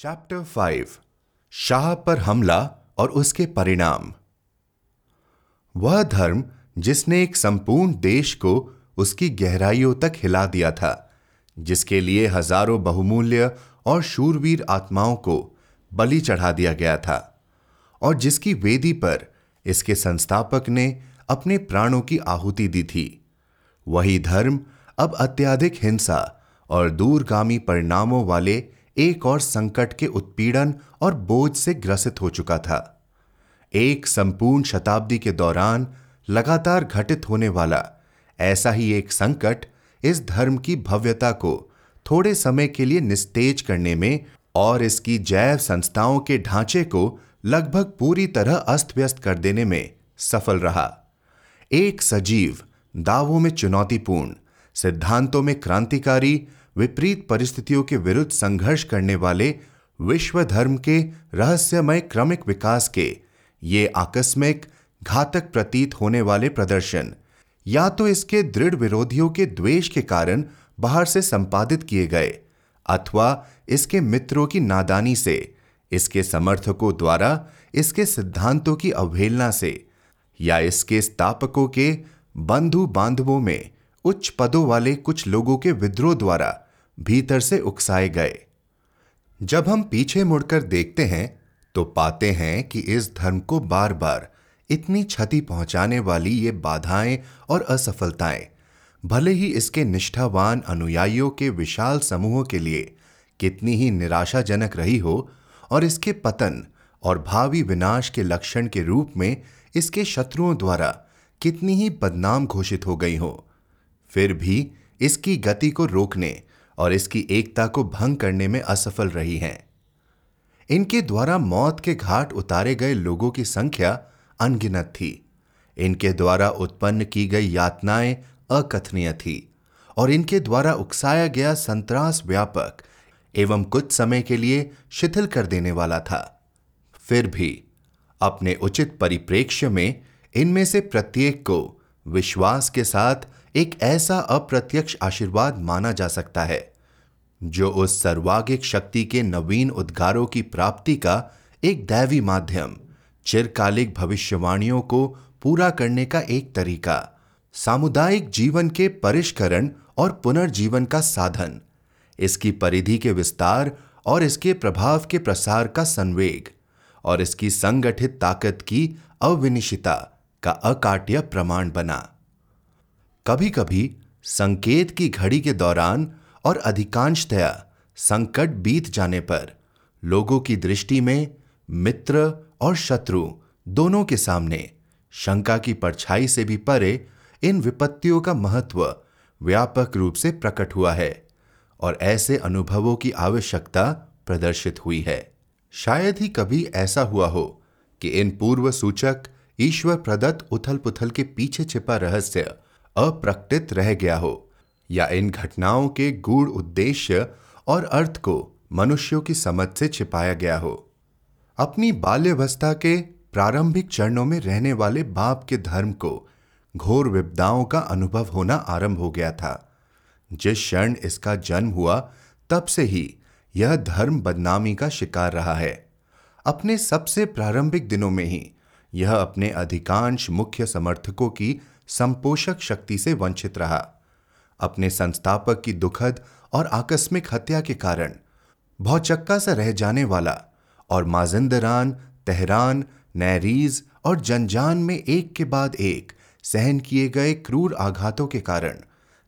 Chapter five Shah पर हमला और उसके परिणाम। वह धर्म जिसने एक संपूर्ण देश को उसकी गहराइयों तक हिला दिया था, जिसके लिए हज़ारों बहुमूल्य और शूरवीर आत्माओं को बलि चढ़ा दिया गया था, और जिसकी वेदी पर इसके संस्थापक ने अपने प्राणों की आहुति दी थी। वही धर्म अब अत्याधिक हिंसा और दूरगामी परिणामों वाले एक और संकट के उत्पीड़न और बोझ से ग्रसित हो चुका था। एक संपूर्ण शताब्दी के दौरान लगातार घटित होने वाला ऐसा ही एक संकट इस धर्म की भव्यता को थोड़े समय के लिए निस्तेज करने में और इसकी जैव संस्थाओं के ढांचे को लगभग पूरी तरह अस्त व्यस्त कर देने में सफल रहा। एक सजीव दावों में चुनौतीपूर्ण, सिद्धांतों में क्रांतिकारी विपरीत परिस्थितियों के विरुद्ध संघर्ष करने वाले विश्व धर्म के रहस्यमय क्रमिक विकास के ये आकस्मिक, घातक प्रतीत होने वाले प्रदर्शन, या तो इसके दृढ़ विरोधियों के द्वेष के कारण बाहर से संपादित किए गए, अथवा इसके मित्रों की नादानी से, इसके समर्थकों द्वारा, इसके सिद्धांतों की अवहेलना से, या इसके स्थापकों के बंधु बांधवों में उच्च पदों वाले कुछ लोगों के विद्रोह द्वारा भीतर से उकसाए गए। जब हम पीछे मुड़कर देखते हैं तो पाते हैं कि इस धर्म को बार बार इतनी क्षति पहुँचाने वाली ये बाधाएँ और असफलताएँ, भले ही इसके निष्ठावान अनुयायियों के विशाल समूहों के लिए कितनी ही निराशाजनक रही हो और इसके पतन और भावी विनाश के लक्षण के रूप में इसके शत्रुओं द्वारा कितनी ही बदनाम घोषित हो गई हो, फिर भी इसकी गति को रोकने और इसकी एकता को भंग करने में असफल रही हैं। इनके द्वारा मौत के घाट उतारे गए लोगों की संख्या अनगिनत थी। इनके द्वारा उत्पन्न की गई यातनाएँ अकथनीय थी और इनके द्वारा उकसाया गया संतरास व्यापक एवं कुछ समय के लिए शिथिल कर देने वाला था। फिर भी अपने उचित परिप्रेक्ष्य में इनमें से प्रत्येक को विश्वास के साथ एक ऐसा अप्रत्यक्ष आशीर्वाद माना जा सकता है, जो उस सर्वागिक शक्ति के नवीन उद्गारों की प्राप्ति का एक दैवी माध्यम, चिरकालिक भविष्यवाणियों को पूरा करने का एक तरीका, सामुदायिक जीवन के परिष्करण और पुनर्जीवन का साधन, इसकी परिधि के विस्तार और इसके प्रभाव के प्रसार का संवेग, और इसकी संगठित ताकत की अविनिशिता का अकाट्य प्रमाण बना। कभी कभी संकेत की घड़ी के दौरान और अधिकांशतया संकट बीत जाने पर लोगों की दृष्टि में मित्र और शत्रु दोनों के सामने शंका की परछाई से भी परे इन विपत्तियों का महत्व व्यापक रूप से प्रकट हुआ है और ऐसे अनुभवों की आवश्यकता प्रदर्शित हुई है। शायद ही कभी ऐसा हुआ हो कि इन पूर्व सूचक ईश्वर प्रदत्त उथल पुथल के पीछे छिपा रहस्य अप्रकटित रह गया हो, या इन घटनाओं के गूढ़ उद्देश्य और अर्थ को मनुष्यों की समझ से छिपाया गया हो। अपनी बाल्यवस्था के प्रारंभिक चरणों में रहने वाले बाप के धर्म को घोर विपदाओं का अनुभव होना आरंभ हो गया था। जिस क्षण इसका जन्म हुआ, तब से ही यह धर्म बदनामी का शिकार रहा है। अपने सबसे प्रारंभिक दिनों में ही यह अपने अधिकांश मुख्य समर्थकों की संपोषक शक्ति से वंचित रहा। अपने संस्थापक की दुखद और आकस्मिक हत्या के कारण भौचक्का सा रह जाने वाला और माजिंदरान, तेहरान, नैरीज और जनजान में एक के बाद एक सहन किए गए क्रूर आघातों के कारण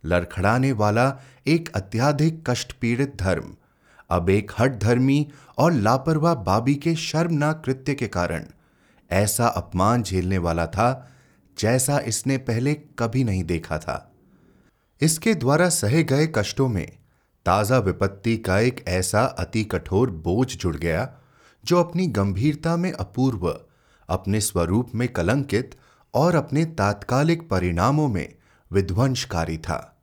लड़खड़ाने वाला एक अत्याधिक कष्ट पीड़ित धर्म, अब एक हट धर्मी और लापरवाह बाबी के शर्मनाक कृत्य के कारण ऐसा अपमान झेलने वाला था जैसा इसने पहले कभी नहीं देखा था। इसके द्वारा सहे गए कष्टों में ताज़ा विपत्ति का एक ऐसा अति कठोर बोझ जुड़ गया, जो अपनी गंभीरता में अपूर्व, अपने स्वरूप में कलंकित और अपने तात्कालिक परिणामों में विध्वंसकारी था।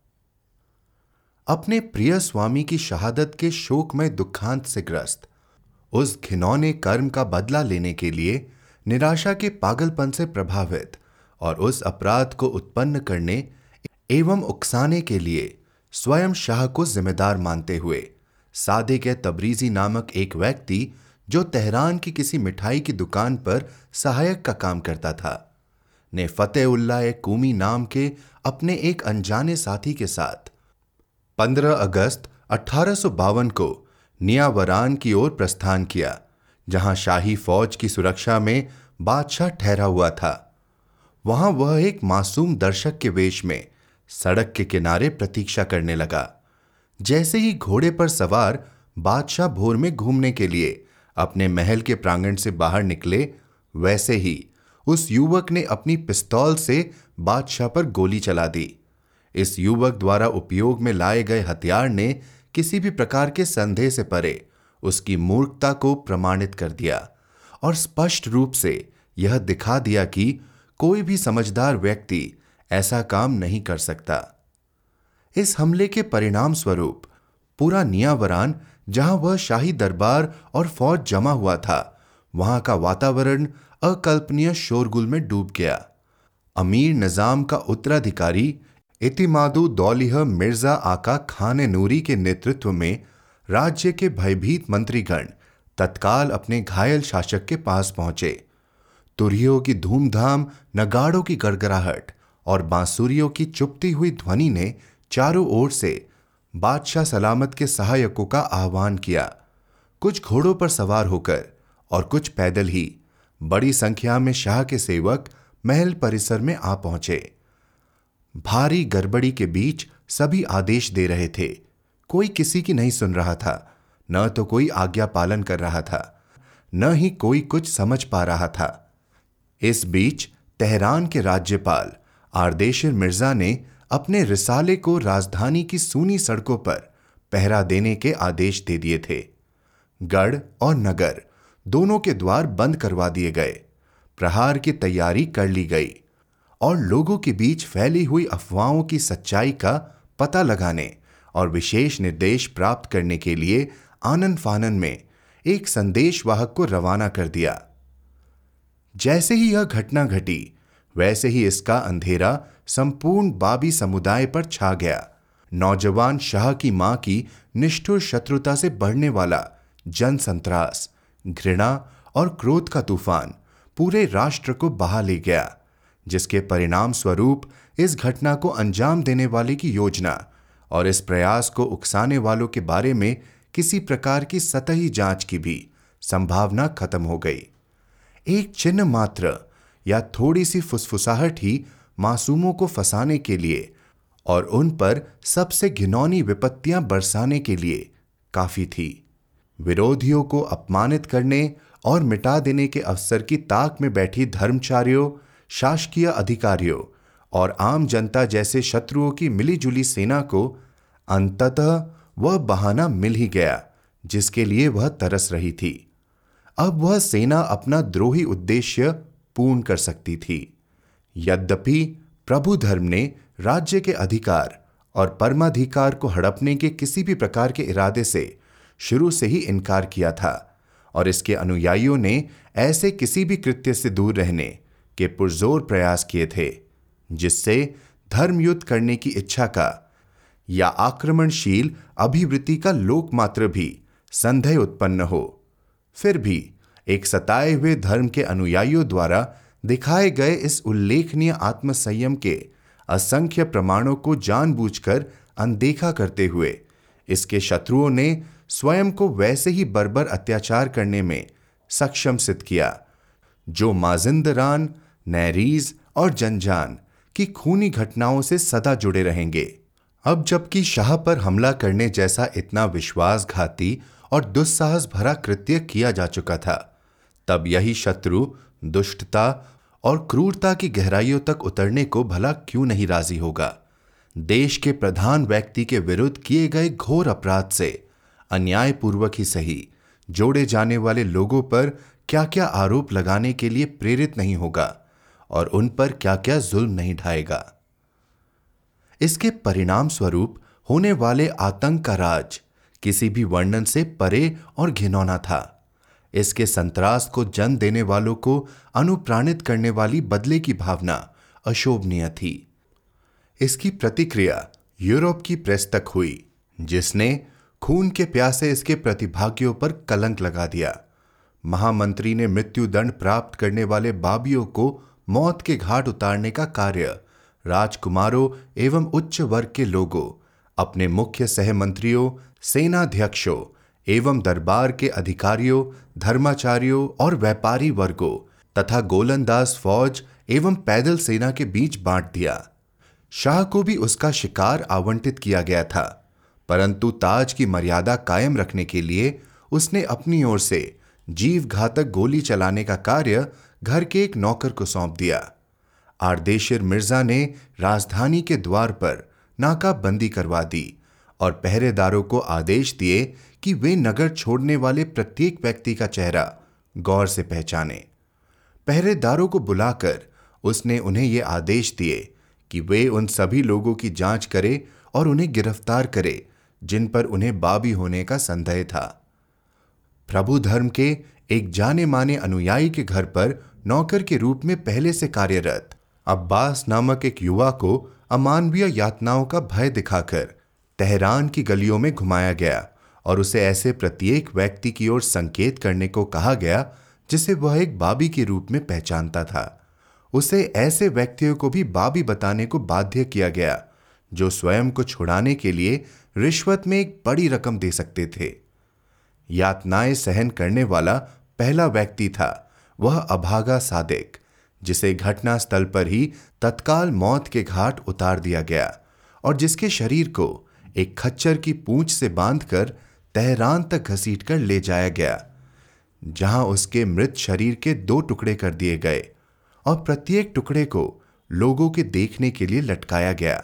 अपने प्रिय स्वामी की शहादत के शोक में दुखांत से ग्रस्त, उस घिनौने कर्म का बदला लेने के लिए निराशा के पागलपन से प्रभावित और उस अपराध को उत्पन्न करने एवं उकसाने के लिए स्वयं शाह को जिम्मेदार मानते हुए सादे सादिक तबरीजी नामक एक व्यक्ति जो तेहरान की किसी मिठाई की दुकान पर सहायक का काम करता था, ने फतेउल्ला कूमी नाम के अपने एक अनजाने साथी के साथ 15 अगस्त अठारह को नियावरान की ओर प्रस्थान किया, जहाँ शाही फौज की सुरक्षा में बादशाह ठहरा हुआ था। वहाँ वह एक मासूम दर्शक के वेश में सड़क के किनारे प्रतीक्षा करने लगा। जैसे ही घोड़े पर सवार बादशाह भोर में घूमने के लिए अपने महल के प्रांगण से बाहर निकले, वैसे ही उस युवक ने अपनी पिस्तौल से बादशाह पर गोली चला दी। इस युवक द्वारा उपयोग में लाए गए हथियार ने किसी भी प्रकार के संदेह से परे उसकी मूर्खता को प्रमाणित कर दिया और स्पष्ट रूप से यह दिखा दिया कि कोई भी समझदार व्यक्ति ऐसा काम नहीं कर सकता। इस हमले के परिणाम स्वरूप पूरा नियावरान, जहाँ वह शाही दरबार और फौज जमा हुआ था, वहाँ का वातावरण अकल्पनीय शोरगुल में डूब गया। अमीर निज़ाम का उत्तराधिकारी इतिमादु दौलिह मिर्ज़ा आका खान नूरी के नेतृत्व में राज्य के भयभीत मंत्रीगण तत्काल अपने घायल शासक के पास पहुँचे। तुरियों की धूमधाम, नगाड़ों की गड़गड़ाहट और बांसुरियों की चुपती हुई ध्वनि ने चारों ओर से बादशाह सलामत के सहायकों का आह्वान किया। कुछ घोड़ों पर सवार होकर और कुछ पैदल ही बड़ी संख्या में शाह के सेवक महल परिसर में आ पहुँचे। भारी गड़बड़ी के बीच सभी आदेश दे रहे थे। कोई किसी की नहीं सुन रहा था, न तो कोई आज्ञा पालन कर रहा था, न ही कोई कुछ समझ पा रहा था। इस बीच तेहरान के राज्यपाल आरदेशिर मिर्ज़ा ने अपने रिसाले को राजधानी की सूनी सड़कों पर पहरा देने के आदेश दे दिए थे। गढ़ और नगर दोनों के द्वार बंद करवा दिए गए। प्रहार की तैयारी कर ली गई और लोगों के बीच फैली हुई अफवाहों की सच्चाई का पता लगाने और विशेष निर्देश प्राप्त करने के लिए आनंद फानन में एक संदेशवाहक को रवाना कर दिया। जैसे ही यह घटना घटी, वैसे ही इसका अंधेरा संपूर्ण बाबी समुदाय पर छा गया। नौजवान शाह की माँ की निष्ठुर शत्रुता से बढ़ने वाला जन संत्रास, घृणा और क्रोध का तूफ़ान पूरे राष्ट्र को बहा ले गया, जिसके परिणाम स्वरूप इस घटना को अंजाम देने वाले की योजना और इस प्रयास को उकसाने वालों के बारे में किसी प्रकार की सतही जाँच की भी संभावना खत्म हो गई। एक चिन्ह मात्र या थोड़ी सी फुसफुसाहट ही मासूमों को फंसाने के लिए और उन पर सबसे घिनौनी विपत्तियाँ बरसाने के लिए काफ़ी थी। विरोधियों को अपमानित करने और मिटा देने के अवसर की ताक में बैठी धर्मचारियों, शासकीय अधिकारियों और आम जनता जैसे शत्रुओं की मिलीजुली सेना को अंततः वह बहाना मिल ही गया, जिसके लिए वह तरस रही थी। अब वह सेना अपना द्रोही उद्देश्य पूर्ण कर सकती थी। यद्यपि प्रभु धर्म ने राज्य के अधिकार और परमाधिकार को हड़पने के किसी भी प्रकार के इरादे से शुरू से ही इनकार किया था और इसके अनुयायियों ने ऐसे किसी भी कृत्य से दूर रहने के पुरजोर प्रयास किए थे, जिससे धर्मयुद्ध करने की इच्छा का या आक्रमणशील अभिवृत्ति का लोकमात्र भी संदेह उत्पन्न हो। फिर भी एक सताए हुए धर्म के अनुयायियों द्वारा दिखाए गए इस उल्लेखनीय आत्मसंयम के असंख्य प्रमाणों को जानबूझकर अनदेखा करते हुए, इसके शत्रुओं ने स्वयं को वैसे ही बर्बर अत्याचार करने में सक्षम सिद्ध किया, जो माजिंदरान नैरीज और जनजान की खूनी घटनाओं से सदा जुड़े रहेंगे। अब जबकि शाह पर हमला करने जैसा इतना विश्वासघाती और दुस्साहस भरा कृत्य किया जा चुका था। तब यही शत्रु दुष्टता और क्रूरता की गहराइयों तक उतरने को भला क्यों नहीं राज़ी होगा? देश के प्रधान व्यक्ति के विरुद्ध किए गए घोर अपराध से अन्यायपूर्वक ही सही। जोड़े जाने वाले लोगों पर क्या क्या आरोप लगाने के लिए प्रेरित नहीं होगा और उन पर क्या क्या जुल्म नहीं ढाएगा। इसके परिणाम स्वरूप होने वाले आतंक का राज किसी भी वर्णन से परे और घिनौना था। इसके संतरास को जन्म देने वालों को अनुप्राणित करने वाली बदले की भावना अशोभनीय थी। इसकी प्रतिक्रिया यूरोप की प्रेस तक हुई, जिसने खून के प्यासे इसके प्रतिभागियों पर कलंक लगा दिया। महामंत्री ने मृत्यु दंड प्राप्त करने वाले बाबियों को मौत के घाट उतारने का कार्य, राजकुमारों एवं उच्च वर्ग के लोगों, अपने मुख्य सहमंत्रियों सेनाध्यक्षों एवं दरबार के अधिकारियों, धर्माचार्यों और व्यापारी वर्गों तथा गोलंदाज फौज एवं पैदल सेना के बीच बांट दिया। शाह को भी उसका शिकार आवंटित किया गया था, परंतु ताज की मर्यादा कायम रखने के लिए उसने अपनी ओर से जीव घातक गोली चलाने का कार्य घर के एक नौकर को सौंप दिया। आर्देशिर मिर्ज़ा ने राजधानी के द्वार पर नाकाबंदी करवा दी और पहरेदारों को आदेश दिए कि वे नगर छोड़ने वाले प्रत्येक व्यक्ति का चेहरा गौर से पहचाने। पहरेदारों को बुलाकर उसने उन्हें ये आदेश दिए कि वे उन सभी लोगों की जाँच करे और उन्हें गिरफ़्तार करे, जिन पर उन्हें बाबी होने का संदेह था। प्रभु धर्म के एक जाने माने अनुयायी के घर पर नौकर के रूप में पहले से कार्यरत अब्बास नामक एक युवा को अमानवीय यातनाओं का भय दिखाकर तेहरान की गलियों में घुमाया गया और उसे ऐसे प्रत्येक व्यक्ति की ओर संकेत करने को कहा गया, जिसे वह एक बाबी के रूप में पहचानता था। उसे ऐसे व्यक्तियों को भी बाबी बताने को बाध्य किया गया, जो स्वयं को छुड़ाने के लिए रिश्वत में एक बड़ी रकम दे सकते थे। यातनाएँ सहन करने वाला पहला व्यक्ति था वह अभागा सादिक, जिसे घटनास्थल पर ही तत्काल मौत के घाट उतार दिया गया और जिसके शरीर को एक खच्चर की पूंछ से बांधकर तेहरान तक घसीट कर ले जाया गया, जहाँ उसके मृत शरीर के दो टुकड़े कर दिए गए और प्रत्येक टुकड़े को लोगों के देखने के लिए लटकाया गया।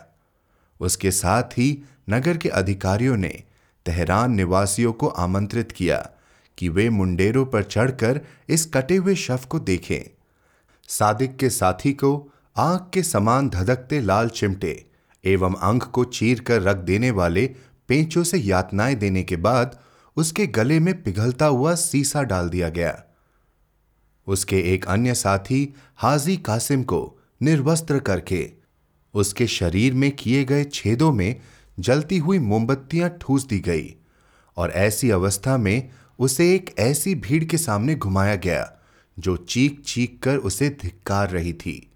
उसके साथ ही नगर के अधिकारियों ने तेहरान निवासियों को आमंत्रित किया कि वे मुंडेरों पर चढ़कर इस कटे हुए शव को देखें। सादिक के साथी को आँख के समान धधकते लाल चिमटे एवं अंक को चीर कर रख देने वाले पेंचों से यातनाएँ देने के बाद उसके गले में पिघलता हुआ सीसा डाल दिया गया। उसके एक अन्य साथी, हाजी कासिम को निर्वस्त्र करके उसके शरीर में किए गए छेदों में जलती हुई मोमबत्तियाँ ठूस दी गई और ऐसी अवस्था में उसे एक ऐसी भीड़ के सामने घुमाया गया, जो चीख चीख कर उसे धिक्कार रही थी।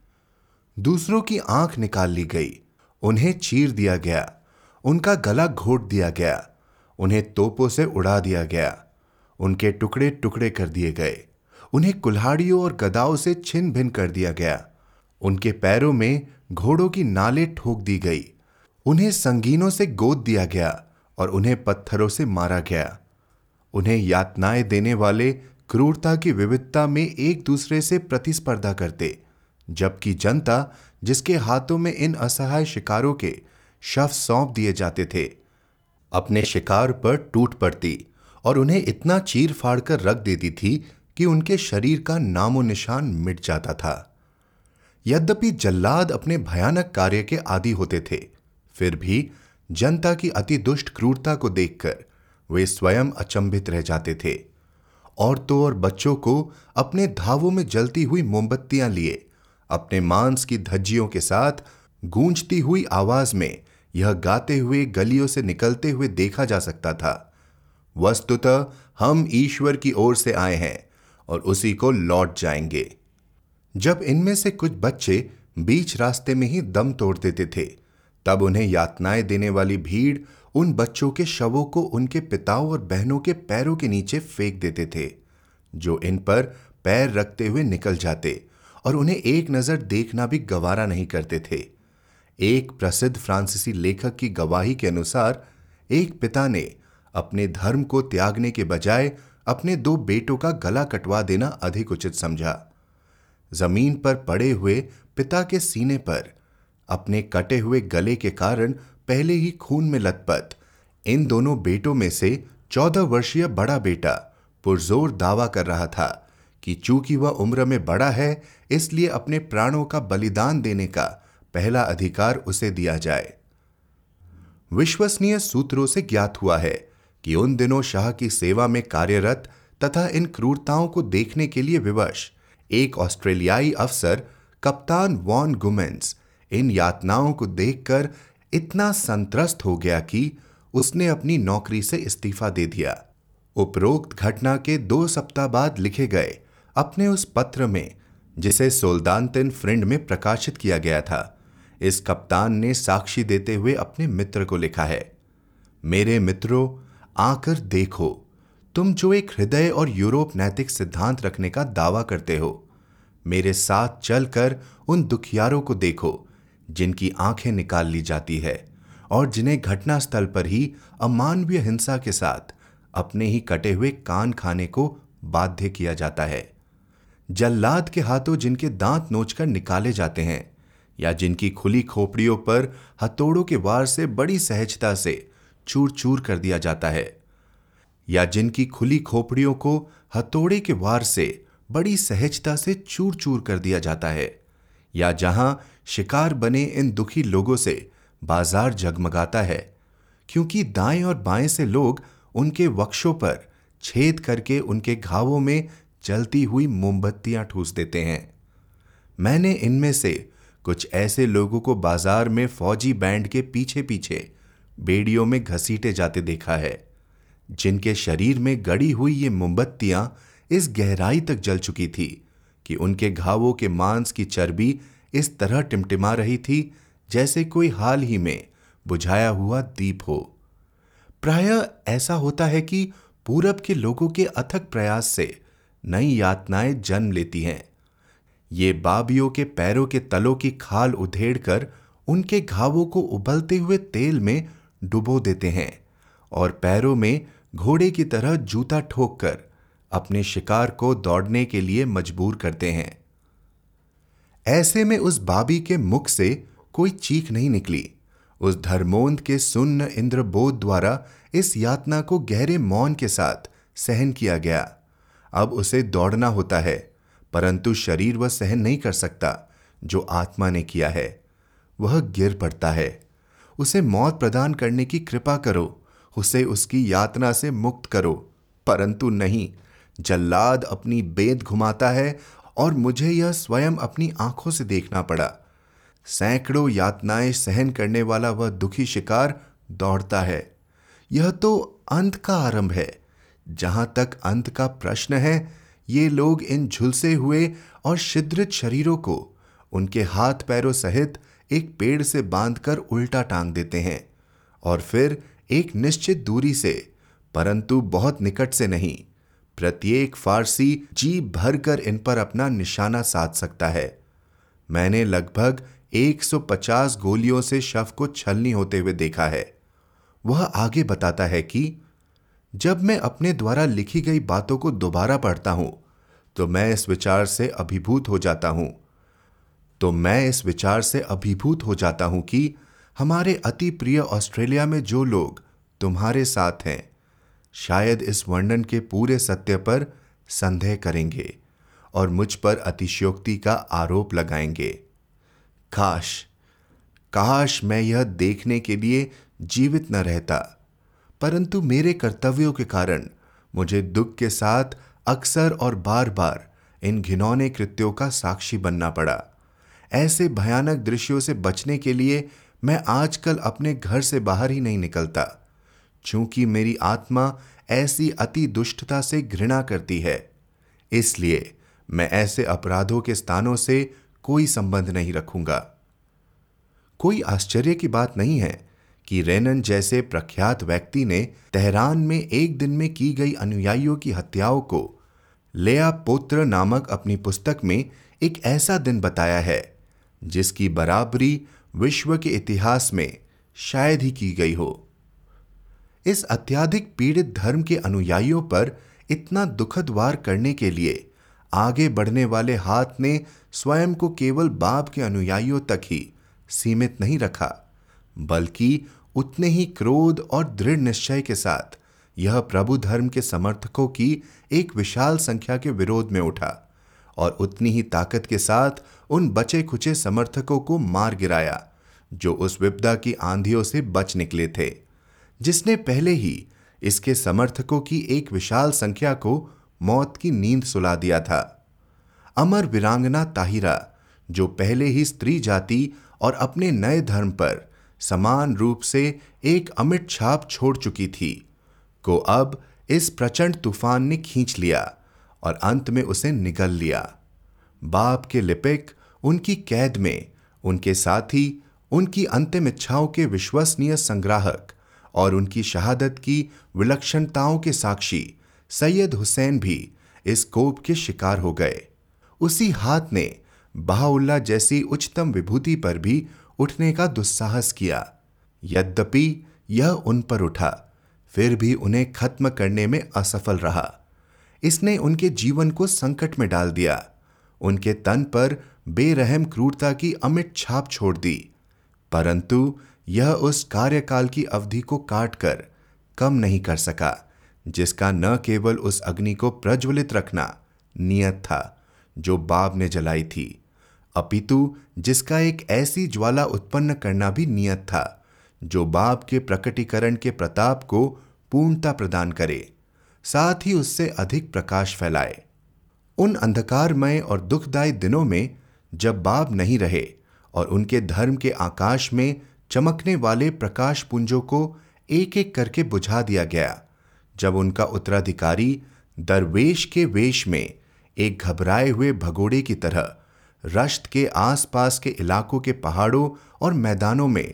दूसरों की आँख निकाल ली गई। उन्हें चीर दिया गया, उनका गला घोट दिया गया, उन्हें तोपों से उड़ा दिया गया, उनके टुकड़े टुकड़े कर दिए गए, उन्हें कुल्हाड़ियों और गदाओं से छिन भिन कर दिया गया, उनके पैरों में घोड़ों की नाले ठोक दी गई, उन्हें संगीनों से गोद दिया गया और उन्हें पत्थरों से मारा गया। उन्हें यातनाएँ देने वाले क्रूरता की विविधता में एक दूसरे से प्रतिस्पर्धा करते, जबकि जनता जिसके हाथों में इन असहाय शिकारों के शव सौंप दिए जाते थे। अपने शिकार पर टूट पड़ती और उन्हें इतना चीर फाड़ कर रख देती थी कि उनके शरीर का नामो निशान मिट जाता था। यद्यपि जल्लाद अपने भयानक कार्य के आदि होते थे, फिर भी जनता की अति दुष्ट क्रूरता को देखकर वे स्वयं अचंभित रह जाते थे। औरतों और बच्चों को अपने धावों में जलती हुई मोमबत्तियाँ लिए अपने मांस की धज्जियों के साथ गूंजती हुई आवाज़ में यह गाते हुए गलियों से निकलते हुए देखा जा सकता था। वस्तुतः हम ईश्वर की ओर से आए हैं और उसी को लौट जाएँगे। जब इनमें से कुछ बच्चे बीच रास्ते में ही दम तोड़ देते थे, तब उन्हें यातनाएँ देने वाली भीड़ उन बच्चों के शवों को उनके पिताओं और बहनों के पैरों के नीचे फेंक देते थे, जो इन पर पैर रखते हुए निकल जाते और उन्हें एक नज़र देखना भी गवारा नहीं करते थे। एक प्रसिद्ध फ्रांसीसी लेखक की गवाही के अनुसार, एक पिता ने अपने धर्म को त्यागने के बजाय अपने दो बेटों का गला कटवा देना अधिक उचित समझा। ज़मीन पर पड़े हुए पिता के सीने पर, अपने कटे हुए गले के कारण पहले ही खून में लथपथ, इन दोनों बेटों में से चौदह वर्षीय बड़ा बेटा पुरजोर दावा कर रहा था। कि चूँकि वह उम्र में बड़ा है, इसलिए अपने प्राणों का बलिदान देने का पहला अधिकार उसे दिया जाए। विश्वसनीय सूत्रों से ज्ञात हुआ है कि उन दिनों शाह की सेवा में कार्यरत तथा इन क्रूरताओं को देखने के लिए विवश एक ऑस्ट्रेलियाई अफसर, कप्तान वॉन गुमेंस, इन यातनाओं को देखकर इतना संत्रस्त हो गया कि उसने अपनी नौकरी से इस्तीफा दे दिया। उपरोक्त घटना के दो सप्ताह बाद लिखे गए अपने उस पत्र में, जिसे सोल्दानतिन फ्रेंड में प्रकाशित किया गया था, इस कप्तान ने साक्षी देते हुए अपने मित्र को लिखा है, मेरे मित्रों, आकर देखो, तुम जो एक हृदय और यूरोप नैतिक सिद्धांत रखने का दावा करते हो, मेरे साथ चलकर उन दुखियारों को देखो, जिनकी आँखें निकाल ली जाती है, और जिन्हें घटनास्थल पर ही अमानवीय हिंसा के साथ अपने ही कटे हुए कान खाने को बाध्य किया जाता है। जल्लाद के हाथों जिनके दांत नोचकर निकाले जाते हैं, या जिनकी खुली खोपड़ियों पर हथौड़ों के वार से बड़ी सहजता से चूर चूर कर दिया जाता है, या जिनकी खुली खोपड़ियों को हथौड़े के वार से बड़ी सहजता से चूर चूर कर दिया जाता है, या जहाँ शिकार बने इन दुखी लोगों से बाज़ार जगमगाता है, क्योंकि दाएँ और बाएँ से लोग उनके वक्षों पर छेद करके उनके घावों में जलती हुई मोमबत्तियाँ ठूस देते हैं। मैंने इनमें से कुछ ऐसे लोगों को बाज़ार में फौजी बैंड के पीछे पीछे बेड़ियों में घसीटे जाते देखा है, जिनके शरीर में गड़ी हुई ये मोमबत्तियाँ इस गहराई तक जल चुकी थी कि उनके घावों के मांस की चर्बी इस तरह टिमटिमा रही थी जैसे कोई हाल ही में बुझाया हुआ दीप हो। प्राय ऐसा होता है कि पूरब के लोगों के अथक प्रयास से नई यातनाएँ जन्म लेती हैं। ये बाबियों के पैरों के तलों की खाल उधेड़ कर उनके घावों को उबलते हुए तेल में डुबो देते हैं और पैरों में घोड़े की तरह जूता ठोक कर अपने शिकार को दौड़ने के लिए मजबूर करते हैं। ऐसे में उस बाबी के मुख से कोई चीख नहीं निकली। उस धर्मोंद के सुन्न इंद्रबोध द्वारा इस यातना को गहरे मौन के साथ सहन किया गया। अब उसे दौड़ना होता है, परंतु शरीर वह सहन नहीं कर सकता, जो आत्मा ने किया है। वह गिर पड़ता है। उसे मौत प्रदान करने की कृपा करो, उसे उसकी यातना से मुक्त करो। परंतु नहीं, जल्लाद अपनी बेद घुमाता है और मुझे यह स्वयं अपनी आँखों से देखना पड़ा। सैकड़ों यातनाएँ सहन करने वाला वह दुखी शिकार दौड़ता है। यह तो अंत का आरंभ है। जहाँ तक अंत का प्रश्न है, ये लोग इन झुलसे हुए और छिद्रित शरीरों को उनके हाथ पैरों सहित एक पेड़ से बांधकर उल्टा टांग देते हैं और फिर एक निश्चित दूरी से, परंतु बहुत निकट से नहीं, प्रत्येक फारसी जी भरकर इन पर अपना निशाना साध सकता है। मैंने लगभग 150 गोलियों से शव को छलनी होते हुए देखा है। वह आगे बताता है कि जब मैं अपने द्वारा लिखी गई बातों को दोबारा पढ़ता हूँ तो मैं इस विचार से अभिभूत हो जाता हूँ। तो मैं इस विचार से अभिभूत हो जाता हूँ कि हमारे अति प्रिय ऑस्ट्रेलिया में जो लोग तुम्हारे साथ हैं, शायद इस वर्णन के पूरे सत्य पर संदेह करेंगे और मुझ पर अतिशयोक्ति का आरोप लगाएँगे। काश काश मैं यह देखने के लिए जीवित न रहता। परंतु मेरे कर्तव्यों के कारण मुझे दुख के साथ अक्सर और बार बार इन घिनौने कृत्यों का साक्षी बनना पड़ा। ऐसे भयानक दृश्यों से बचने के लिए मैं आजकल अपने घर से बाहर ही नहीं निकलता। चूँकि मेरी आत्मा ऐसी अति दुष्टता से घृणा करती है, इसलिए मैं ऐसे अपराधों के स्थानों से कोई संबंध नहीं रखूँगा। कोई आश्चर्य की बात नहीं है कि रेनन जैसे प्रख्यात व्यक्ति ने तेहरान में एक दिन में की गई अनुयायियों की हत्याओं को लेया पोत्र नामक अपनी पुस्तक में एक ऐसा दिन बताया है, जिसकी बराबरी विश्व के इतिहास में शायद ही की गई हो। इस अत्याधिक पीड़ित धर्म के अनुयायियों पर इतना दुखद वार करने के लिए आगे बढ़ने वाले हाथ ने स्वयं को केवल बाप के अनुयायियों तक ही सीमित नहीं रखा, बल्कि उतने ही क्रोध और दृढ़ निश्चय के साथ यह प्रभु धर्म के समर्थकों की एक विशाल संख्या के विरोध में उठा और उतनी ही ताकत के साथ उन बचे खुचे समर्थकों को मार गिराया, जो उस विपदा की आंधियों से बच निकले थे, जिसने पहले ही इसके समर्थकों की एक विशाल संख्या को मौत की नींद सुला दिया था। अमर वीरांगना ताहिरा, जो पहले ही स्त्री जाति और अपने नए धर्म पर समान रूप से एक अमिट छाप छोड़ चुकी थी, को अब इस प्रचंड तूफ़ान ने खींच लिया और अंत में उसे निगल लिया। बाप के लिपिक उनकी कैद में, उनके साथी, उनकी अंतिम इच्छाओं के विश्वसनीय संग्राहक और उनकी शहादत की विलक्षणताओं के साक्षी सैयद हुसैन भी इस कोप के शिकार हो गए। उसी हाथ ने बहाउल्ला जैसी उच्चतम विभूति पर भी उठने का दुस्साहस किया। यद्यपि यह उन पर उठा, फिर भी उन्हें खत्म करने में असफल रहा। इसने उनके जीवन को संकट में डाल दिया। उनके तन पर बेरहम क्रूरता की अमिट छाप छोड़ दी। परंतु यह उस कार्यकाल की अवधि को काटकर कम नहीं कर सका, जिसका न केवल उस अग्नि को प्रज्वलित रखना नियत था, जो बाब ने जलाई थी। अपितु, जिसका एक ऐसी ज्वाला उत्पन्न करना भी नियत था, जो बाप के प्रकटीकरण के प्रताप को पूर्णता प्रदान करे, साथ ही उससे अधिक प्रकाश फैलाए। उन अंधकारमय और दुखदायी दिनों में, जब बाप नहीं रहे और उनके धर्म के आकाश में चमकने वाले प्रकाश पुंजों को एक एक करके बुझा दिया गया, जब उनका उत्तराधिकारी दरवेश के वेश में एक घबराए हुए भगोड़े की तरह रश्त के आसपास के इलाकों के पहाड़ों और मैदानों में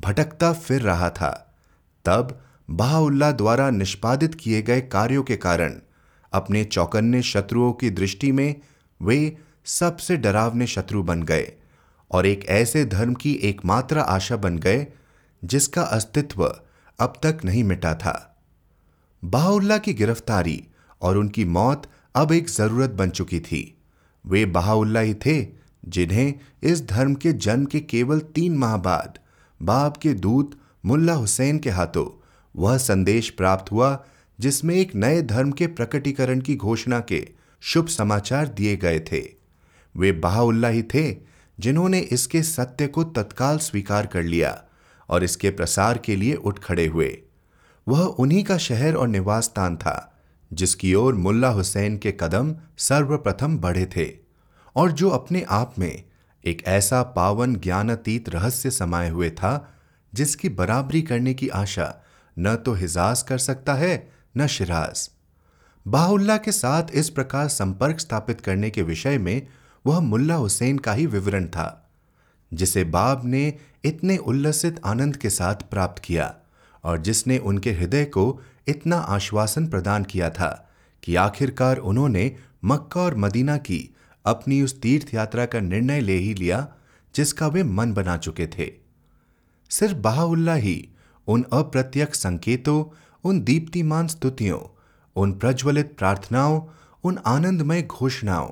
भटकता फिर रहा था। तब बहाउल्ला द्वारा निष्पादित किए गए कार्यों के कारण अपने चौकन्ने शत्रुओं की दृष्टि में वे सबसे डरावने शत्रु बन गए और एक ऐसे धर्म की एकमात्र आशा बन गए, जिसका अस्तित्व अब तक नहीं मिटा था। बहाउल्ला की गिरफ्तारी और उनकी मौत अब एक ज़रूरत बन चुकी थी। वे बहाउल्ला ही थे, जिन्हें इस धर्म के जन्म के केवल तीन माह बाद बाप के दूत मुल्ला हुसैन के हाथों वह संदेश प्राप्त हुआ, जिसमें एक नए धर्म के प्रकटीकरण की घोषणा के शुभ समाचार दिए गए थे। वे बहाउल्ला ही थे, जिन्होंने इसके सत्य को तत्काल स्वीकार कर लिया और इसके प्रसार के लिए उठ खड़े हुए। वह उन्हीं का शहर और निवास स्थान था जिसकी ओर मुल्ला हुसैन के कदम सर्वप्रथम बढ़े थे, और जो अपने आप में एक ऐसा पावन ज्ञानातीत रहस्य समाये हुए था, जिसकी बराबरी करने की आशा न तो हिजाज कर सकता है, न शिराज। बाहुल्ला के साथ इस प्रकार संपर्क स्थापित करने के विषय में वह मुल्ला हुसैन का ही विवरण था, जिसे बाब ने इतने उल्लसित आनंद के साथ प्राप्त किया, और जिसने उनके हृदय को इतना आश्वासन प्रदान किया था कि आखिरकार उन्होंने मक्का और मदीना की अपनी उस तीर्थ यात्रा का निर्णय ले ही लिया, जिसका वे मन बना चुके थे। सिर्फ़ बहाउल्ला ही, उन अप्रत्यक्ष संकेतों, उन दीप्तिमान स्तुतियों, उन प्रज्वलित प्रार्थनाओं, उन आनंदमय घोषणाओं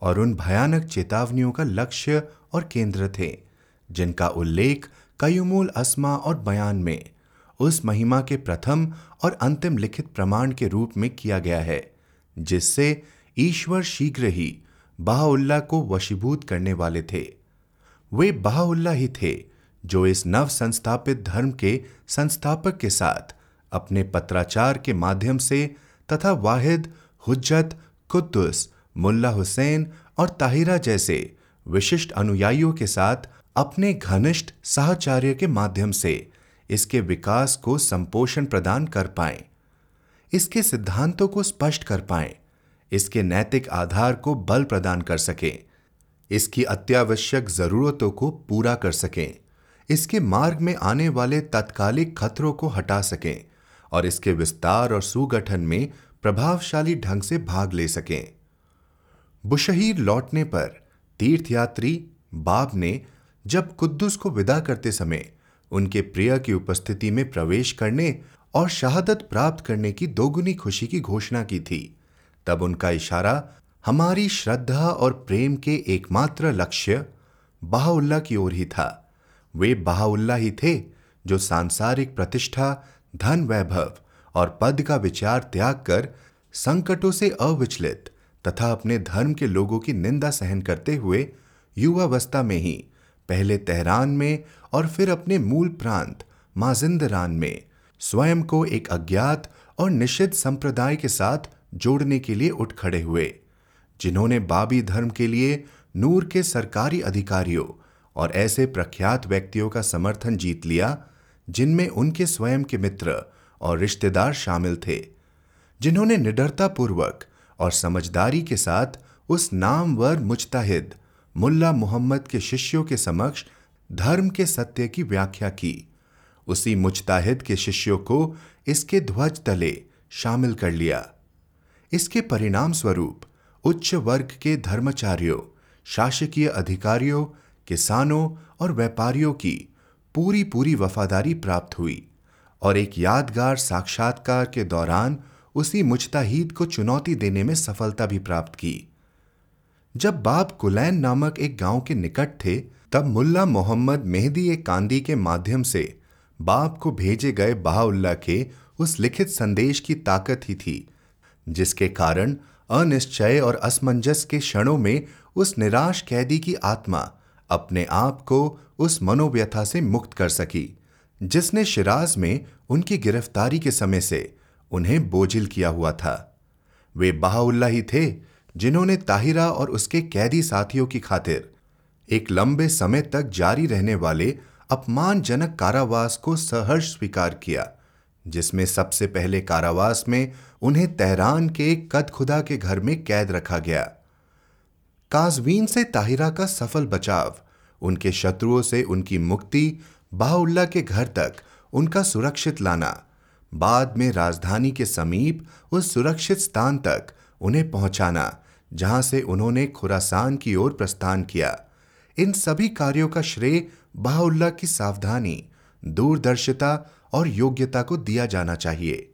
और उन भयानक चेतावनियों का लक्ष्य और केंद्र थे, जिनका उल्लेख कयुमूल अस्मा और बयान में उस महिमा के प्रथम और अंतिम लिखित प्रमाण के रूप में किया गया है, जिससे ईश्वर शीघ्र ही बहाउल्ला को वशीभूत करने वाले थे। वे बहाउल्ला ही थे जो इस नव संस्थापित धर्म के संस्थापक के साथ अपने पत्राचार के माध्यम से तथा वाहिद, हुज्जत, कुद्दुस, मुल्ला हुसैन और ताहिरा जैसे विशिष्ट अनुयायियों के साथ अपने घनिष्ठ साहचार्य के माध्यम से इसके विकास को संपोषण प्रदान कर पाए। इसके सिद्धांतों को स्पष्ट कर पाए। इसके नैतिक आधार को बल प्रदान कर सकें। इसकी अत्यावश्यक जरूरतों को पूरा कर सकें। इसके मार्ग में आने वाले तत्कालिक खतरों को हटा सकें और इसके विस्तार और सुगठन में प्रभावशाली ढंग से भाग ले सकें। बुशहीर लौटने पर तीर्थयात्री बाब ने जब कुद्दुस को विदा करते समय उनके प्रिय की उपस्थिति में प्रवेश करने और शहादत प्राप्त करने की दोगुनी खुशी की घोषणा की थी। तब उनका इशारा, हमारी श्रद्धा और प्रेम के एकमात्र लक्ष्य बहाउल्ला की ओर ही था। वे बहाउल्ला ही थे जो सांसारिक प्रतिष्ठा, धन वैभव और पद का विचार त्याग कर संकटों से अविचलित तथा अपने धर्म के लोगों की निंदा सहन करते हुए युवावस्था में ही, पहले तेहरान में और फिर अपने मूल प्रांत, माजिंदरान में, स्वयं को एक अज्ञात और निषिद्ध संप्रदाय के साथ जोड़ने के लिए उठ खड़े हुए, जिन्होंने बाबी धर्म के लिए नूर के सरकारी अधिकारियों और ऐसे प्रख्यात व्यक्तियों का समर्थन जीत लिया, जिनमें उनके स्वयं के मित्र और रिश्तेदार शामिल थे, जिन्होंने निडरता पूर्वक और समझदारी के साथ उस नामवर मुजताहिद, मुल्ला मोहम्मद के शिष्यों के समक्ष धर्म के सत्य की व्याख्या की। उसी मुजताहिद के शिष्यों को इसके ध्वज तले शामिल कर लिया। इसके परिणाम स्वरूप उच्च वर्ग के धर्मचारियों, शासकीय अधिकारियों, किसानों और व्यापारियों की पूरी पूरी वफादारी प्राप्त हुई और एक यादगार साक्षात्कार के दौरान उसी मुजताहिद को चुनौती देने में सफलता भी प्राप्त की। जब बाप कुलैन नामक एक गाँव के निकट थे तब मुल्ला मोहम्मद मेहदी कांदी के माध्यम से बाप को भेजे गए बहाउल्ला के उस लिखित संदेश की ताकत ही थी, जिसके कारण अनिश्चय और असमंजस के क्षणों में उस निराश कैदी की आत्मा अपने आप को उस मनोव्यथा से मुक्त कर सकी, जिसने शिराज में उनकी गिरफ्तारी के समय से उन्हें बोझिल किया हुआ था। वे बहाउल्ला ही थे जिन्होंने ताहिरा और उसके कैदी साथियों की खातिर एक लंबे समय तक जारी रहने वाले अपमानजनक कारावास को सहर्ष स्वीकार किया, जिसमें सबसे पहले कारावास में उन्हें तेहरान के एक कद खुदा के घर में कैद रखा गया। काजवीन से ताहिरा का सफल बचाव, उनके शत्रुओं से उनकी मुक्ति, बाहुल्ला के घर तक उनका सुरक्षित लाना, बाद में राजधानी के समीप उस सुरक्षित स्थान तक उन्हें पहुंचाना, जहाँ से उन्होंने खुरासान की ओर प्रस्थान किया। इन सभी कार्यों का श्रेय बाहुल्ला की सावधानी, दूरदर्शिता और योग्यता को दिया जाना चाहिए।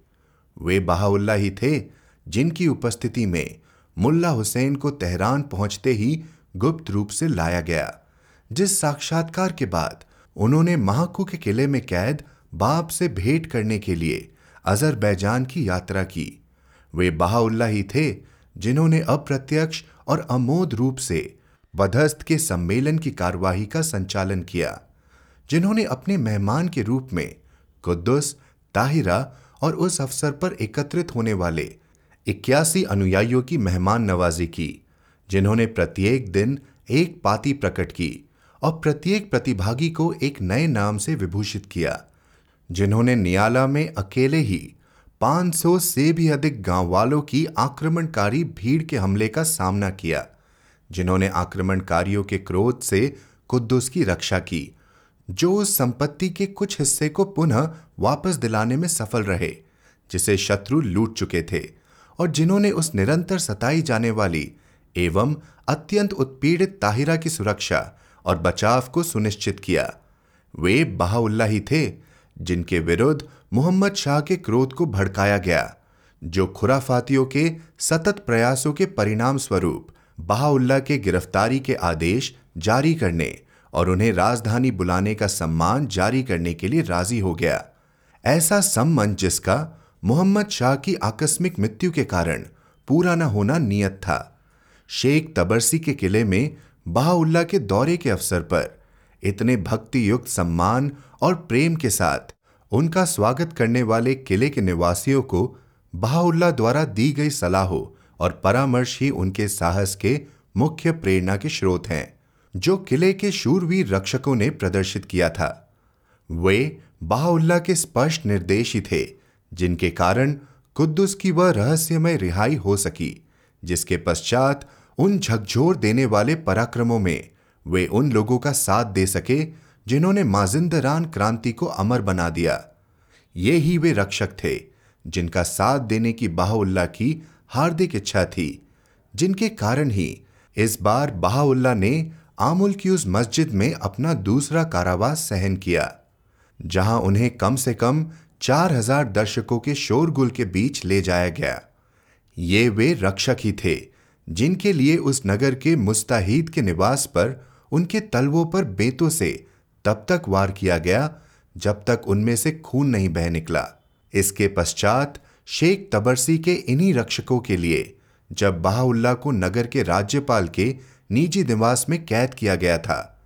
वे बहाउल्ला ही थे जिनकी उपस्थिति में मुल्ला हुसैन को तेहरान पहुँचते ही गुप्त रूप से लाया गया, जिस साक्षात्कार के बाद उन्होंने महाकू के किले में कैद बाप से भेंट करने के लिए अजरबैजान की यात्रा की। वे बहाउल्ला ही थे जिन्होंने अप्रत्यक्ष और अमोद रूप से बधस्त के सम्मेलन की कार्यवाही का संचालन किया, जिन्होंने अपने मेहमान के रूप में कुद्दुस, ताहिरा और उस अवसर पर एकत्रित होने वाले इक्यासी अनुयायियों की मेहमान नवाजी की, जिन्होंने प्रत्येक दिन एक पाती प्रकट की और प्रत्येक प्रतिभागी को एक नए नाम से विभूषित किया, जिन्होंने नियाला में अकेले ही 500 से भी अधिक गाँव वालों की आक्रमणकारी भीड़ के हमले का सामना किया। जिन्होंने आक्रमणकारियों के क्रोध से कुद्दुस की रक्षा की, जो उस संपत्ति के कुछ हिस्से को पुनः वापस दिलाने में सफल रहे, जिसे शत्रु लूट चुके थे, और जिन्होंने उस निरंतर सताई जाने वाली एवं अत्यंत उत्पीड़ित ताहिरा की सुरक्षा और बचाव को सुनिश्चित किया। वे बहाउल्ला ही थे, जिनके विरुद्ध मोहम्मद शाह के क्रोध को भड़काया गया, जो खुराफातियों के सतत प्रयासों के परिणाम स्वरूप बहाउल्ला के गिरफ्तारी के आदेश जारी करने और उन्हें राजधानी बुलाने का सम्मान जारी करने के लिए राज़ी हो गया। ऐसा सम्मन जिसका मोहम्मद शाह की आकस्मिक मृत्यु के कारण पूरा न होना नियत था। शेख तबरसी के किले में बहाउल्ला के दौरे के अवसर पर इतने भक्ति युक्त सम्मान और प्रेम के साथ उनका स्वागत करने वाले किले के निवासियों को बहाउल्ला द्वारा दी गई सलाहों और परामर्श ही उनके साहस के मुख्य प्रेरणा के स्रोत हैं, जो किले के शूरवीर रक्षकों ने प्रदर्शित किया था। वे बाहुल्ला के स्पष्ट निर्देश ही थे, जिनके कारण कुद्दुस की वह रहस्यमय रिहाई हो सकी, जिसके पश्चात उन झकझोर देने वाले पराक्रमों में वे उन लोगों का साथ दे सके, जिन्होंने माजिंदरान क्रांति को अमर बना दिया। ये ही वे रक्षक थे, जिनका साथ देने की बाहुल्ला की हार्दिक इच्छा थी, जिनके कारण ही इस बार बहाउल्ला ने आमुल की उस मस्जिद में अपना दूसरा कारावास सहन किया, जहाँ उन्हें कम से कम चार हज़ार दर्शकों के शोरगुल के बीच ले जाया गया। ये वे रक्षक ही थे, जिनके लिए उस नगर के मुस्ताहिद के निवास पर उनके तलवों पर बेतों से तब तक वार किया गया, जब तक उनमें से खून नहीं बह निकला। इसके पश्चात शेख तबरसी के इन्हीं रक्षकों के लिए, जब बहाउल्ला को नगर के राज्यपाल के निजी निवास में कैद किया गया था,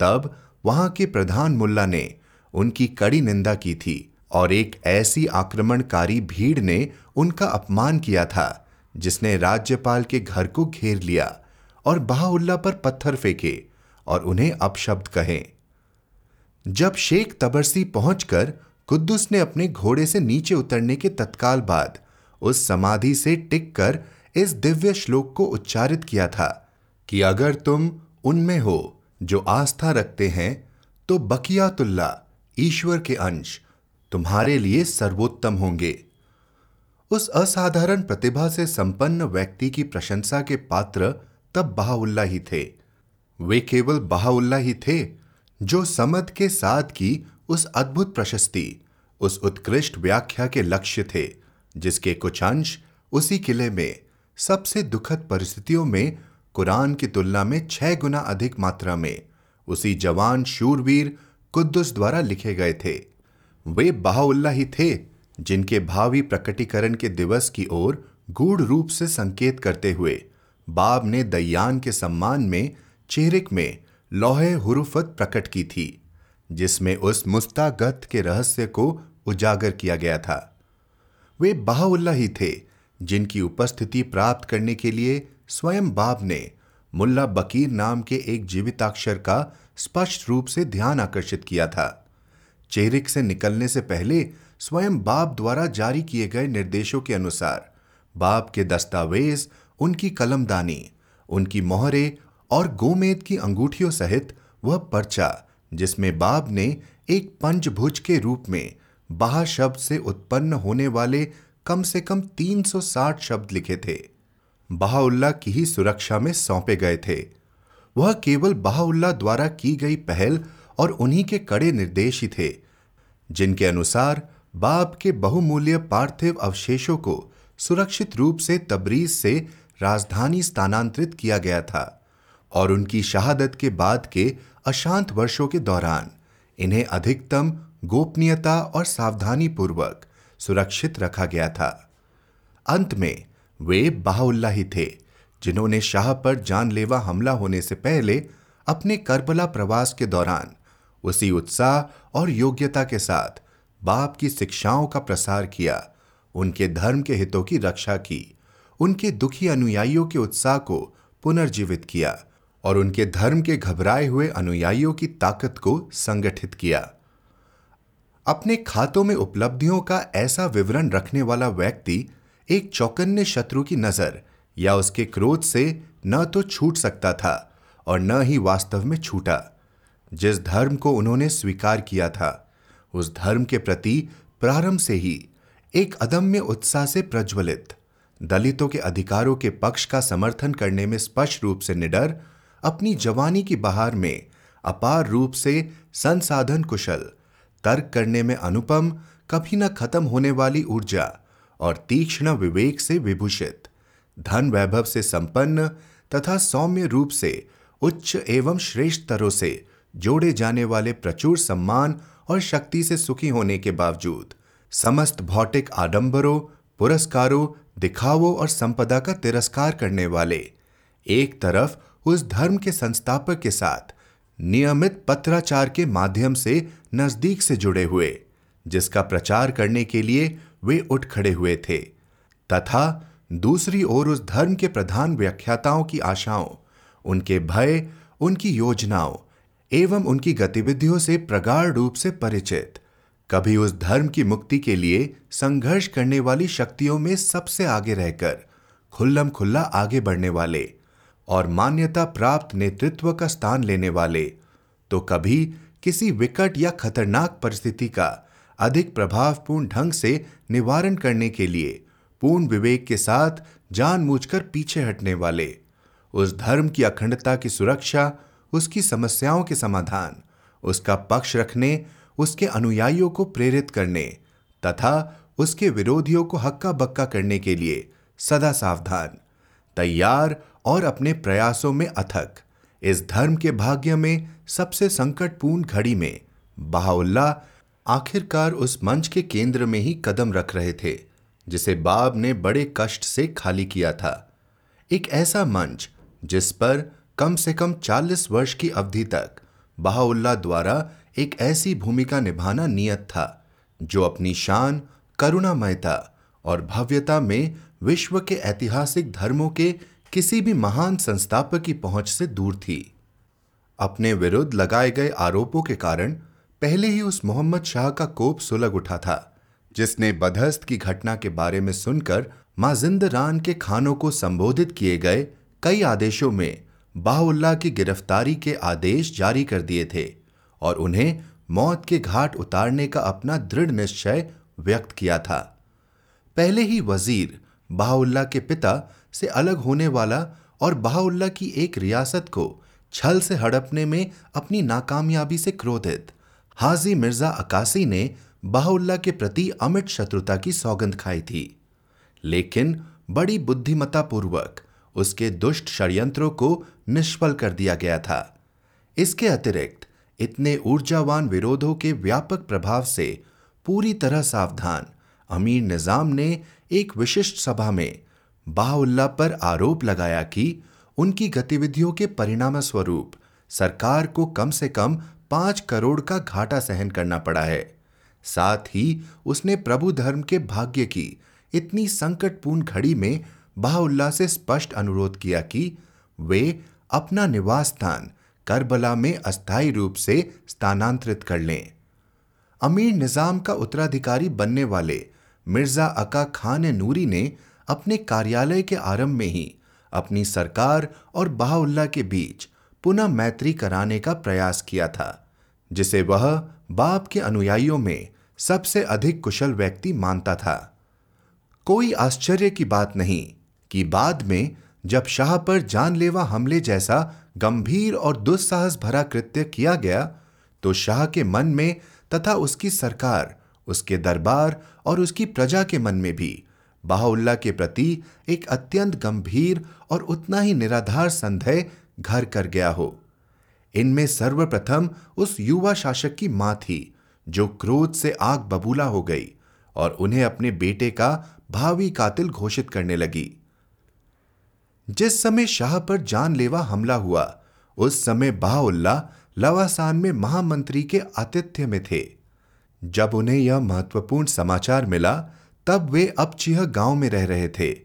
तब वहाँ के प्रधान मुल्ला ने उनकी कड़ी निंदा की थी और एक ऐसी आक्रमणकारी भीड़ ने उनका अपमान किया था, जिसने राज्यपाल के घर को घेर लिया और बहाउल्ला पर पत्थर फेंके और उन्हें अपशब्द कहे। जब शेख तबरसी पहुंचकर कुद्दुस ने अपने घोड़े से नीचे उतरने के तत्काल बाद उस समाधि से टिक कर इस दिव्य श्लोक को उच्चारित किया था कि अगर तुम उनमें हो जो आस्था रखते हैं तो बकियातुल्ला, ईश्वर के अंश, तुम्हारे लिए सर्वोत्तम होंगे। उस असाधारण प्रतिभा से संपन्न व्यक्ति की प्रशंसा के पात्र तब बहाउल्ला ही थे। वे केवल बहाउल्ला ही थे जो समद के साथ की उस अद्भुत प्रशस्ति, उस उत्कृष्ट व्याख्या के लक्ष्य थे, जिसके कुछ अंश उसी किले में, सबसे दुखद परिस्थितियों में, कुरान की तुलना में छह गुना अधिक मात्रा में, उसी जवान शूरवीर कुद्दुस द्वारा लिखे गए थे। वे बाहुल्ला ही थे, जिनके भावी प्रकटीकरण के दिवस की ओर गूढ़ रूप से संकेत करते हुए, बाब ने दयान के सम्मान में चेहरिक में, लोहे हुरुफत प्रकट की थी। जिसमें उस मुस्तागत के रहस्य को उजागर किया गया था। वे बाहुल्ला ही थे, जिनकी उपस्थिति प्राप्त करने के लिए स्वयं बाब ने मुल्ला बकीर नाम के एक जीविताक्षर का स्पष्ट रूप से ध्यान आकर्षित किया था। चेरिक से निकलने से पहले स्वयं बाप द्वारा जारी किए गए निर्देशों के अनुसार बाप के दस्तावेज़, उनकी कलमदानी, उनकी मोहरे और गोमेद की अंगूठियों सहित वह पर्चा जिसमें बाब ने एक पंचभुज के रूप में बाह शब्द से उत्पन्न होने वाले कम से कम 360 शब्द लिखे थे। बहाउल्ला की ही सुरक्षा में सौंपे गए थे। वह केवल बहाउल्ला द्वारा की गई पहल और उन्हीं के कड़े निर्देश ही थे, जिनके अनुसार बाप के बहुमूल्य पार्थिव अवशेषों को सुरक्षित रूप से तबरीज से राजधानी स्थानांतरित किया गया था और उनकी शहादत के बाद के अशांत वर्षों के दौरान इन्हें अधिकतम गोपनीयता और सावधानी पूर्वक सुरक्षित रखा गया था। अंत में वे बाहुल्ला ही थे, जिन्होंने शाह पर जानलेवा हमला होने से पहले अपने करबला प्रवास के दौरान उसी उत्साह और योग्यता के साथ बाप की शिक्षाओं का प्रसार किया, उनके धर्म के हितों की रक्षा की, उनके दुखी अनुयायियों के उत्साह को पुनर्जीवित किया। और उनके धर्म के घबराए हुए अनुयायियों की ताकत को संगठित किया। अपने खातों में उपलब्धियों का ऐसा विवरण रखने वाला व्यक्ति एक चौकन्ने शत्रु की नज़र या उसके क्रोध से न तो छूट सकता था और न ही वास्तव में छूटा। जिस धर्म को उन्होंने स्वीकार किया था, उस धर्म के प्रति प्रारंभ से ही एक अदम्य उत्साह से प्रज्वलित, दलितों के अधिकारों के पक्ष का समर्थन करने में स्पष्ट रूप से निडर अपनी जवानी की बहार में अपार रूप से संसाधन कुशल, तर्क करने में अनुपम, कभी न खत्म होने वाली ऊर्जा और तीक्ष्ण विवेक से विभूषित, धन वैभव से संपन्न तथा सौम्य रूप से उच्च एवं श्रेष्ठ तरों से जोड़े जाने वाले प्रचुर सम्मान और शक्ति से सुखी होने के बावजूद, समस्त भौतिक आडंबरों, पुरस्कारों, दिखावों और संपदा का तिरस्कार करने वाले एक तरफ़ उस धर्म के संस्थापक के साथ नियमित पत्राचार के माध्यम से नज़दीक से जुड़े हुए, जिसका प्रचार करने के लिए वे उठ खड़े हुए थे। तथा दूसरी ओर उस धर्म के प्रधान व्याख्याताओं की आशाओं, उनके भय, उनकी योजनाओं एवं उनकी गतिविधियों से प्रगाढ़ रूप से परिचित, कभी उस धर्म की मुक्ति के लिए संघर्ष करने वाली शक्तियों में सबसे आगे रहकर खुल्लम खुल्ला आगे बढ़ने वाले और मान्यता प्राप्त नेतृत्व का स्थान लेने वाले तो कभी किसी विकट या खतरनाक परिस्थिति का अधिक प्रभावपूर्ण ढंग से निवारण करने के लिए पूर्ण विवेक के साथ जानबूझकर पीछे हटने वाले, उस धर्म की अखंडता की सुरक्षा, उसकी समस्याओं के समाधान, उसका पक्ष रखने, उसके अनुयायियों को प्रेरित करने, तथा उसके विरोधियों को हक्का बक्का करने के लिए सदा सावधान। तैयार और अपने प्रयासों में अथक। इस धर्म के भाग्य में सबसे संकटपूर्ण घड़ी में बहाउल्ला आखिरकार उस मंच के केंद्र में ही कदम रख रहे थे, जिसे बाब ने बड़े कष्ट से खाली किया था। एक ऐसा मंच, जिस पर कम से कम 40 वर्ष की अवधि तक बहाउल्ला द्वारा एक ऐसी भूमिका निभाना नियत था, जो अपनी शान, करुणामयता और भव्यता में विश्व के ऐतिहासिक धर्मों के किसी भी महान संस्थापक की पहुँच से दूर थी। अपने विरुद्ध लगाए गए आरोपों के कारण पहले ही उस मोहम्मद शाह का कोप सुलग उठा था, जिसने बदहस्त की घटना के बारे में सुनकर माँ जिंदरान के खानों को संबोधित किए गए कई आदेशों में बाहुल्ला की गिरफ्तारी के आदेश जारी कर दिए थे और उन्हें मौत के घाट उतारने का अपना दृढ़ निश्चय व्यक्त किया था। पहले ही वज़ीर बाहुल्ला के पिता से अलग होने वाला और बाहुल्ला की एक रियासत को छल से हड़पने में अपनी नाकामयाबी से क्रोधित, हाजी मिर्ज़ा अकासी ने बाहुल्ला के प्रति अमिट शत्रुता की सौगंध खाई थी। लेकिन बड़ी बुद्धिमता पूर्वक उसके दुष्ट षड्यंत्रों को निष्फल कर दिया गया था। इसके अतिरिक्त इतने ऊर्जावान विरोधों के व्यापक प्रभाव से पूरी तरह सावधान अमीर निज़ाम ने एक विशिष्ट सभा में बाहुल्ला पर आरोप लगाया कि उनकी गतिविधियों के परिणाम स्वरूप सरकार को कम से कम पाँच करोड़ का घाटा सहन करना पड़ा है। साथ ही उसने प्रभु धर्म के भाग्य की इतनी संकटपूर्ण घड़ी में बाहुल्ला से स्पष्ट अनुरोध किया कि वे अपना निवास स्थान करबला में अस्थायी रूप से स्थानांतरित कर लें। अमीर निज़ाम का उत्तराधिकारी बनने वाले मिर्ज़ा अका खान नूरी ने अपने कार्यालय के आरंभ में ही अपनी सरकार और बाहुल्ला के बीच पुनः मैत्री कराने का प्रयास किया था, जिसे वह बाप के अनुयायियों में सबसे अधिक कुशल व्यक्ति मानता था। कोई आश्चर्य की बात नहीं कि बाद में जब शाह पर जानलेवा हमले जैसा गंभीर और दुस्साहस भरा कृत्य किया गया तो शाह के मन में तथा उसकी सरकार उसके दरबार और उसकी प्रजा के मन में भी। बाहुल्ला के प्रति एक अत्यंत गंभीर और उतना ही निराधार संदेह घर कर गया हो। इनमें सर्वप्रथम उस युवा शासक की माँ थी, जो क्रोध से आग बबूला हो गई और उन्हें अपने बेटे का भावी कातिल घोषित करने लगी। जिस समय शाह पर जानलेवा हमला हुआ, उस समय बाहुल्ला लवासान में महामंत्री के आतिथ्य में थे। जब उन्हें यह महत्वपूर्ण समाचार मिला तब वे अब चिह गाँव में रह रहे थे।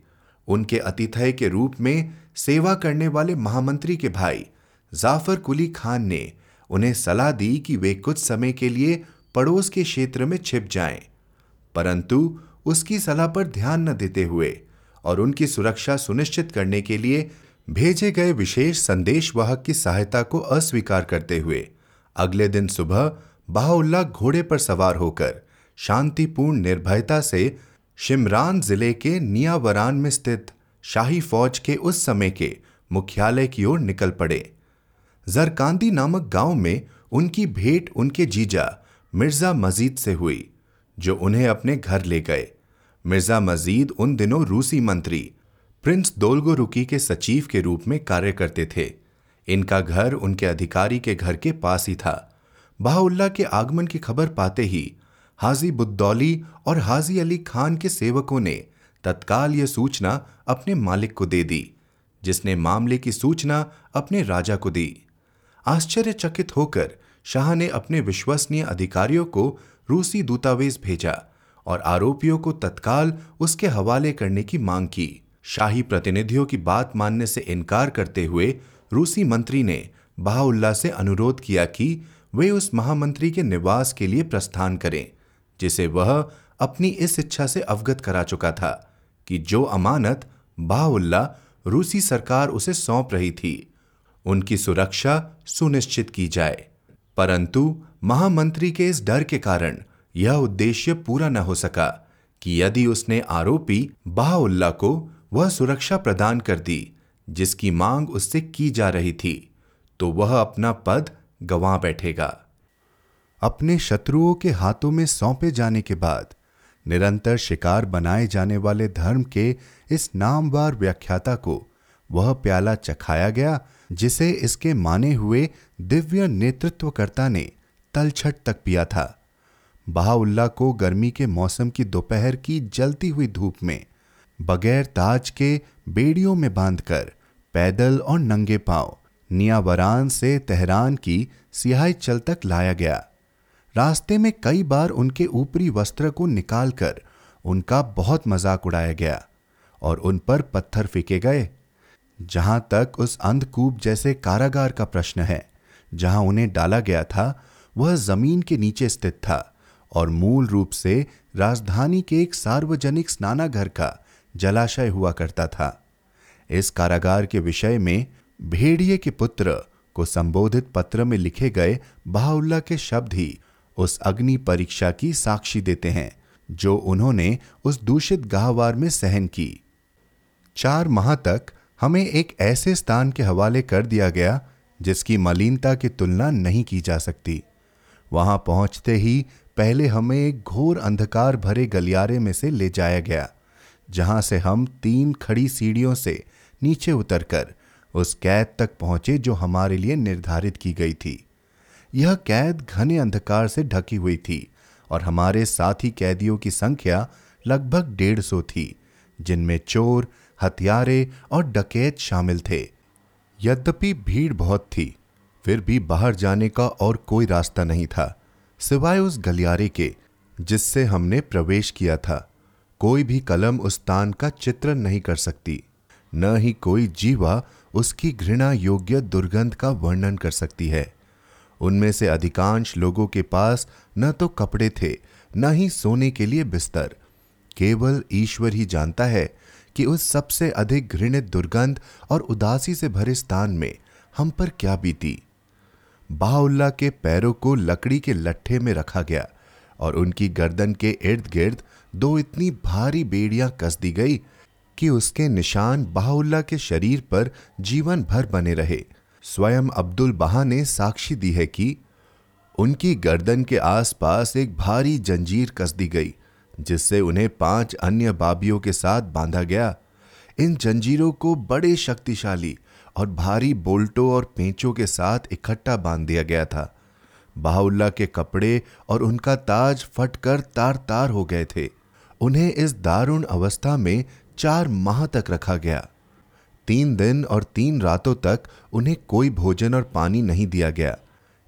उनके अतिथय के रूप में सेवा करने वाले महामंत्री के भाई जाफ़र कुली खान ने उन्हें सलाह दी कि वे कुछ समय के लिए पड़ोस के क्षेत्र में छिप जाएँ, परंतु उसकी सलाह पर ध्यान न देते हुए और उनकी सुरक्षा सुनिश्चित करने के लिए भेजे गए विशेष संदेश वाहक की सहायता को अस्वीकार करते हुए अगले दिन सुबह बाहुल्ला घोड़े पर सवार होकर शांतिपूर्ण निर्भयता से शिमरान ज़िले के नियावरान में स्थित शाही फौज के उस समय के मुख्यालय की ओर निकल पड़े। जरकांदी नामक गाँव में उनकी भेंट उनके जीजा मिर्ज़ा मजीद से हुई, जो उन्हें अपने घर ले गए। मिर्ज़ा मजीद उन दिनों रूसी मंत्री, प्रिंस दोलगो रुकी के सचिव के रूप में कार्य करते थे। इनका घर उनके अधिकारी के घर के पास ही था। बाहुल्ला के आगमन की खबर पाते ही हाजी बुद्दौली और हाजी अली खान के सेवकों ने तत्काल यह सूचना अपने मालिक को दे दी, जिसने मामले की सूचना अपने राजा को दी। आश्चर्यचकित होकर शाह ने अपने विश्वसनीय अधिकारियों को रूसी दूतावेज भेजा और आरोपियों को तत्काल उसके हवाले करने की मांग की। शाही प्रतिनिधियों की बात मानने से इनकार करते हुए रूसी मंत्री ने बहाउल्ला से अनुरोध किया कि वे उस महामंत्री के निवास के लिए प्रस्थान करें, जिसे वह अपनी इस इच्छा से अवगत करा चुका था कि जो अमानत बाहुल्ला रूसी सरकार उसे सौंप रही थी, उनकी सुरक्षा सुनिश्चित की जाए। परंतु महामंत्री के इस डर के कारण यह उद्देश्य पूरा न हो सका कि यदि उसने आरोपी बाहुल्ला को वह सुरक्षा प्रदान कर दी, जिसकी मांग उससे की जा रही थी तो वह अपना पद गंवा बैठेगा। अपने शत्रुओं के हाथों में सौंपे जाने के बाद निरंतर शिकार बनाए जाने वाले धर्म के इस नामवार व्याख्याता को वह प्याला चखाया गया, जिसे इसके माने हुए दिव्य नेतृत्वकर्ता ने तलछट तक पिया था। बहाउल्ला को गर्मी के मौसम की दोपहर की जलती हुई धूप में बगैर ताज के बेड़ियों में बांधकर पैदल और नंगे पाँव नियावरान से तेहरान की सियाही चल तक लाया गया। रास्ते में कई बार उनके ऊपरी वस्त्र को निकालकर उनका बहुत मज़ाक उड़ाया गया और उन पर पत्थर फेंके गए, जहाँ तक उस अंधकूप जैसे कारागार का प्रश्न है, जहाँ उन्हें डाला गया था, वह ज़मीन के नीचे स्थित था और मूल रूप से राजधानी के एक सार्वजनिक स्नानाघर का जलाशय हुआ करता था। इस कारागार के विषय में भेड़िए के पुत्र को संबोधित पत्र में लिखे गए बहाउल्ला के शब्द ही उस अग्नि परीक्षा की साक्षी देते हैं, जो उन्होंने उस दूषित गाहवार में सहन की। चार माह तक हमें एक ऐसे स्थान के हवाले कर दिया गया, जिसकी मलिनता की तुलना नहीं की जा सकती। वहाँ पहुँचते ही पहले हमें एक घोर अंधकार भरे गलियारे में से ले जाया गया, जहाँ से हम तीन खड़ी सीढ़ियों से नीचे उतरकर उस कैद तक पहुँचे जो हमारे लिए निर्धारित की गई थी। यह कैद घने अंधकार से ढकी हुई थी और हमारे साथी कैदियों की संख्या लगभग डेढ़ सौ थी, जिनमें चोर, हथियारे और डकैत शामिल थे। यद्यपि भीड़ बहुत थी, फिर भी बाहर जाने का और कोई रास्ता नहीं था, सिवाय उस गलियारे के, जिससे हमने प्रवेश किया था। कोई भी कलम उस स्थान का चित्रण नहीं कर सकती, न ही कोई जीवा उसकी घृणा योग्य दुर्गंध का वर्णन कर सकती है। उनमें से अधिकांश लोगों के पास न तो कपड़े थे, न ही सोने के लिए बिस्तर। केवल ईश्वर ही जानता है कि उस सबसे अधिक घृणित दुर्गंध और उदासी से भरे स्थान में हम पर क्या बीती। बाउल्ला के पैरों को लकड़ी के लट्ठे में रखा गया और उनकी गर्दन के इर्द गिर्द दो इतनी भारी बेड़ियाँ कस दी गई कि उसके निशान बाहुल्ला के शरीर पर जीवन भर बने रहे। स्वयं अब्दुल बहा ने साक्षी दी है कि उनकी गर्दन के आसपास एक भारी जंजीर कस दी गई, जिससे उन्हें पाँच अन्य बाबियों के साथ बांधा गया। इन जंजीरों को बड़े शक्तिशाली और भारी बोल्टों और पेंचों के साथ इकट्ठा बाँध दिया गया था। बाहुल्ला के कपड़े और उनका ताज फटकर तार तार हो गए थे। उन्हें इस दारुण अवस्था में चार माह तक रखा गया। तीन दिन और तीन रातों तक उन्हें कोई भोजन और पानी नहीं दिया गया।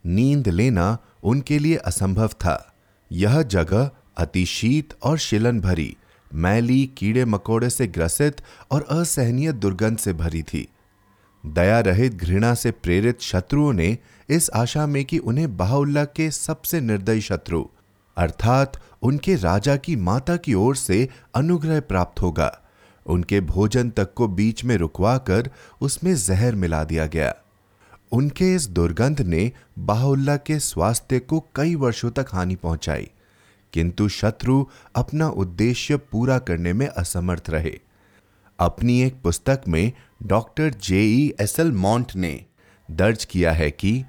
नींद लेना उनके लिए असंभव था। यह जगह अतिशीत और शिलन भरी मैली कीड़े मकोड़े से ग्रसित और असहनीय दुर्गंध से भरी थी। दया रहित घृणा से प्रेरित शत्रुओं ने इस आशा में कि उन्हें बाहुल्ला के सबसे निर्दयी शत्रु, अर्थात उनके राजा की माता की ओर से अनुग्रह प्राप्त होगा। उनके भोजन तक को बीच में रुकवा कर उसमें जहर मिला दिया गया। उनके इस दुर्गंध ने बाहुल्ला के स्वास्थ्य को कई वर्षों तक हानि पहुंचाई, किंतु शत्रु अपना उद्देश्य पूरा करने में असमर्थ रहे। अपनी एक पुस्तक में डॉक्टर जेई एल मॉन्ट ने दर्ज किया है कि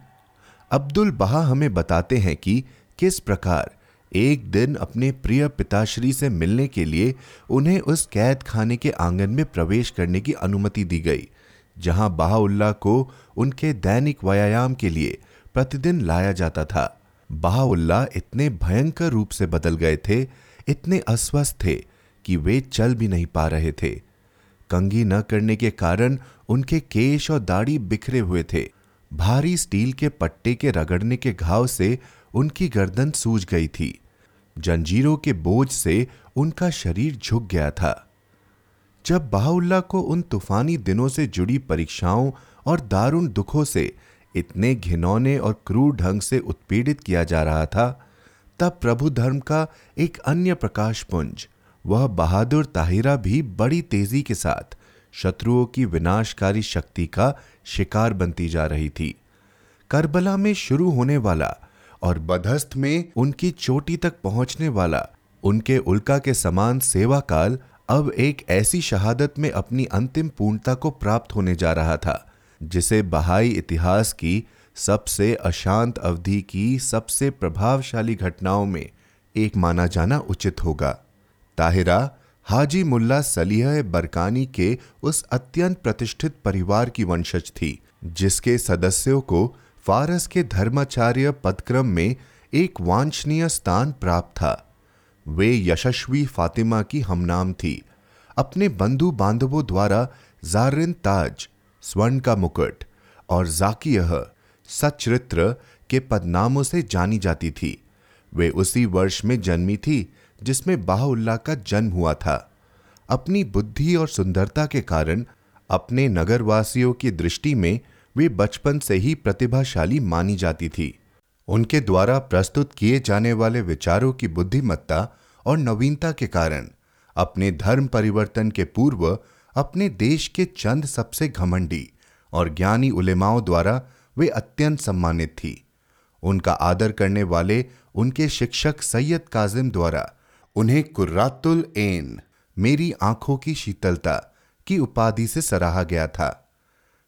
अब्दुल बहा हमें बताते हैं कि किस प्रकार एक दिन अपने प्रिय पिताश्री से मिलने के लिए उन्हें उस कैद खाने के आँगन में प्रवेश करने की अनुमति दी गई, जहाँ बाहुल्ला को उनके दैनिक व्यायाम के लिए प्रतिदिन लाया जाता था। बाहुल्ला इतने भयंकर रूप से बदल गए थे, इतने अस्वस्थ थे कि वे चल भी नहीं पा रहे थे। कंगी न करने के कारण उनके केश और दाढ़ी बिखरे हुए थे। भारी स्टील के पट्टे के रगड़ने के घाव से उनकी गर्दन सूज गई थी। जंजीरों के बोझ से उनका शरीर झुक गया था। जब बाहुल्ला को उन तूफानी दिनों से जुड़ी परीक्षाओं और दारुण दुखों से इतने घिनौने और क्रूर ढंग से उत्पीड़ित किया जा रहा था, तब प्रभु धर्म का एक अन्य प्रकाश पुंज, वह बहादुर ताहिरा भी बड़ी तेज़ी के साथ शत्रुओं की विनाशकारी शक्ति का शिकार बनती जा रही थी। करबला में शुरू होने वाला और बधस्त में उनकी चोटी तक पहुँचने वाला, उनके उल्का के समान सेवा काल अब एक ऐसी शहादत में अपनी अंतिम पूर्णता को प्राप्त होने जा रहा था, जिसे बहाई इतिहास की सबसे अशांत अवधि की सबसे प्रभावशाली घटनाओं में एक माना जाना उचित होगा। ताहिरा, हाजी मुल्ला सलीह बरकानी के उस अत्यंत प्रतिष्ठित परिवार की वंशज थी, जिसके सदस्यों को फारस के धर्माचार्य पदक्रम में एक वांछनीय स्थान प्राप्त था। वे यशस्वी फातिमा की हमनाम थी। अपने बंधु बांधवों द्वारा जारिन ताज, स्वर्ण का मुकुट और जाकियह सचरित्र के पदनामों से जानी जाती थी। वे उसी वर्ष में जन्मी थी, जिसमें बाहुल्ला का जन्म हुआ था। अपनी बुद्धि और सुंदरता के कारण अपने नगरवासियों की दृष्टि में वे बचपन से ही प्रतिभाशाली मानी जाती थी। उनके द्वारा प्रस्तुत किए जाने वाले विचारों की बुद्धिमत्ता और नवीनता के कारण, अपने धर्म परिवर्तन के पूर्व अपने देश के चंद सबसे घमंडी और ज्ञानी उलेमाओं द्वारा वे अत्यंत सम्मानित थी। उनका आदर करने वाले उनके शिक्षक सैयद काजिम द्वारा उन्हें कुर्रातुल एन मेरी आँखों की शीतलता की उपाधि से सराहा गया था।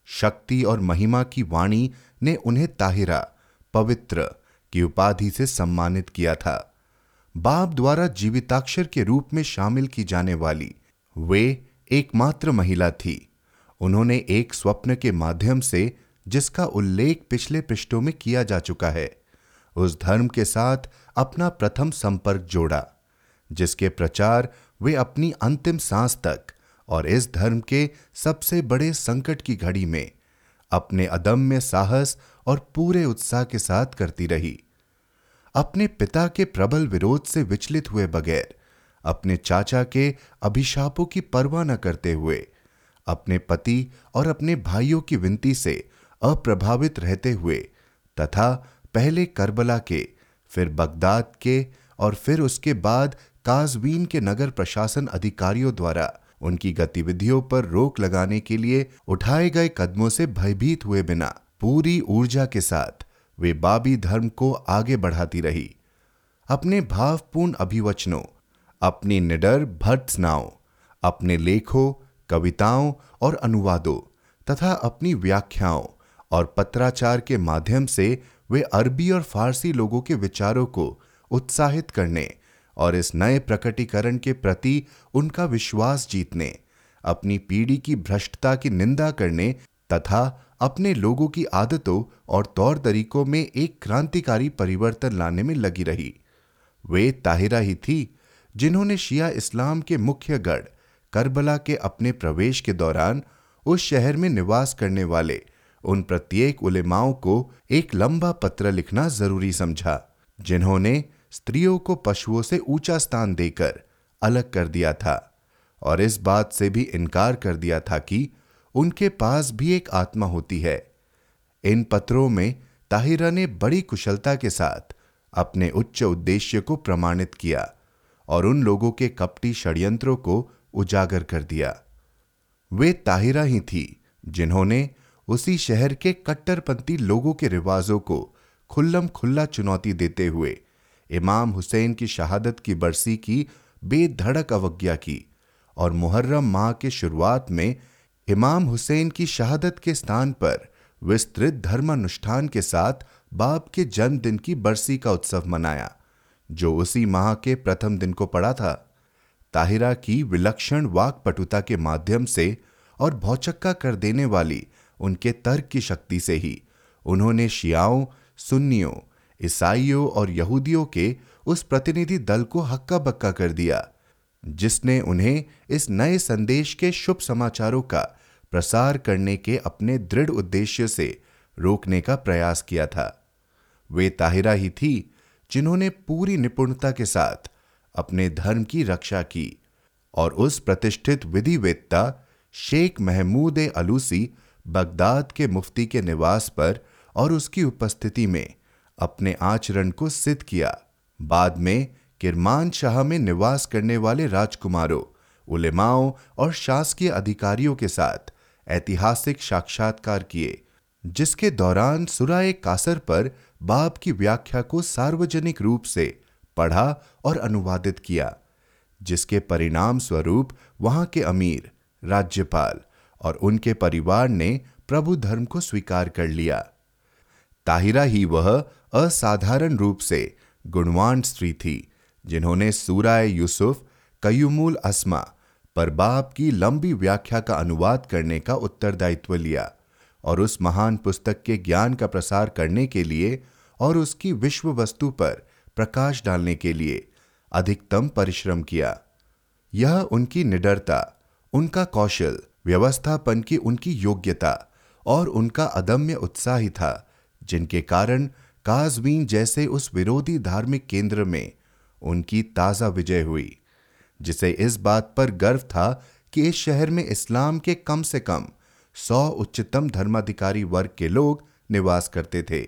शक्ति और महिमा की वाणी ने उन्हें ताहिरा, पवित्र, की उपाधि से सम्मानित किया था। बाप द्वारा जीविताक्षर के रूप में शामिल की जाने वाली वे एकमात्र महिला थी। उन्होंने एक स्वप्न के माध्यम से जिसका उल्लेख पिछले पृष्ठों में किया जा चुका है, उस धर्म के साथ अपना प्रथम संपर्क जोड़ा, जिसके प्रचार वे अपनी अंतिम सांस तक और इस धर्म के सबसे बड़े संकट की घड़ी में अपने अदम्य साहस और पूरे उत्साह के साथ करती रही। अपने पिता के प्रबल विरोध से विचलित हुए बगैर, अपने चाचा के अभिशापों की परवाह न करते हुए, अपने पति और अपने भाइयों की विनती से अप्रभावित रहते हुए, तथा पहले करबला के, फिर बगदाद के और फिर उसके बाद काजवीन के नगर प्रशासन अधिकारियों द्वारा उनकी गतिविधियों पर रोक लगाने के लिए उठाए गए कदमों से भयभीत हुए बिना पूरी ऊर्जा के साथ वे बाबी धर्म को आगे बढ़ाती रही। अपने भावपूर्ण अभिवचनों, अपनी निडर भर्त्सनाओं, अपने लेखों, कविताओं और अनुवादों तथा अपनी व्याख्याओं और पत्राचार के माध्यम से वे अरबी और फारसी लोगों के विचारों को उत्साहित करने और इस नए प्रकटीकरण के प्रति उनका विश्वास जीतने, अपनी पीढ़ी की भ्रष्टता की निंदा करने तथा अपने लोगों की आदतों और तौर तरीकों में एक क्रांतिकारी परिवर्तन लाने में लगी रही। वे ताहिरा ही थी, जिन्होंने शिया इस्लाम के मुख्य गढ़, करबला के अपने प्रवेश के दौरान उस शहर में निवास करने वाले उन प्रत्येक उलेमाओं को एक लंबा पत्र लिखना ज़रूरी समझा, जिन्होंने स्त्रियों को पशुओं से ऊँचा स्थान देकर अलग कर दिया था और इस बात से भी इनकार कर दिया था कि उनके पास भी एक आत्मा होती है। इन पत्रों में ताहिरा ने बड़ी कुशलता के साथ अपने उच्च उद्देश्य को प्रमाणित किया और उन लोगों के कपटी षड्यंत्रों को उजागर कर दिया। वे ताहिरा ही थी जिन्होंने उसी शहर के कट्टरपंथी लोगों के रिवाजों को खुल्लम खुल्ला चुनौती देते हुए इमाम हुसैन की शहादत की बरसी की बेधड़क अवज्ञा की और मुहर्रम माह के शुरुआत में इमाम हुसैन की शहादत के स्थान पर विस्तृत धर्मानुष्ठान के साथ बाप के जन्मदिन की बरसी का उत्सव मनाया, जो उसी माह के प्रथम दिन को पड़ा था। ताहिरा की विलक्षण वाकपटुता के माध्यम से और भौचक्का कर देने वाली उनके तर्क की शक्ति से ही उन्होंने शियाओं, सुन्नियों ईसाइयों और यहूदियों के उस प्रतिनिधि दल को हक्का बक्का कर दिया, जिसने उन्हें इस नए संदेश के शुभ समाचारों का प्रसार करने के अपने दृढ़ उद्देश्य से रोकने का प्रयास किया था। वे ताहिरा ही थी जिन्होंने पूरी निपुणता के साथ अपने धर्म की रक्षा की और उस प्रतिष्ठित विधिवेत्ता शेख महमूद अलूसी बगदाद के मुफ्ती के निवास पर और उसकी उपस्थिति में अपने आचरण को सिद्ध किया। बाद में किरमान शाह में निवास करने वाले राजकुमारों, उलेमाओं और शासकीय अधिकारियों के साथ ऐतिहासिक साक्षात्कार किए, जिसके दौरान सुराए कासर पर बाप की व्याख्या को सार्वजनिक रूप से पढ़ा और अनुवादित किया, जिसके परिणाम स्वरूप वहाँ के अमीर, राज्यपाल और उनके परिवार ने प्रभु धर्म को स्वीकार कर लिया। ताहिरा ही वह असाधारण रूप से गुणवान स्त्री थी, जिन्होंने सूराय यूसुफ, कयुमुल अस्मा पर बाप की लंबी व्याख्या का अनुवाद करने का उत्तरदायित्व लिया और उस महान पुस्तक के ज्ञान का प्रसार करने के लिए और उसकी विश्व वस्तु पर प्रकाश डालने के लिए अधिकतम परिश्रम किया। यह उनकी निडरता, उनका कौशल, व्यवस्थापन की उनकी योग्यता और उनका अदम्य उत्साह था, जिनके कारण काजवीन जैसे उस विरोधी धार्मिक केंद्र में उनकी ताज़ा विजय हुई, जिसे इस बात पर गर्व था कि इस शहर में इस्लाम के कम से कम सौ उच्चतम धर्माधिकारी वर्ग के लोग निवास करते थे।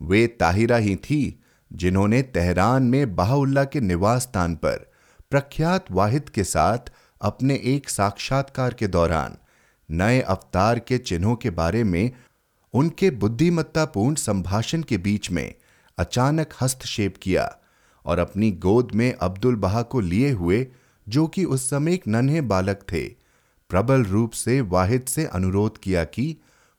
वे ताहिरा ही थी, जिन्होंने तेहरान में बाहुल्ला के निवास स्थान पर प्रख्यात वाहिद के साथ अपने एक साक्षात्कार के दौरान नए अवतार के चिन्हों के बारे में उनके बुद्धिमत्तापूर्ण संभाषण के बीच में अचानक हस्तक्षेप किया और अपनी गोद में अब्दुल बहा को लिए हुए, जो कि उस समय एक नन्हे बालक थे, प्रबल रूप से वाहिद से अनुरोध किया कि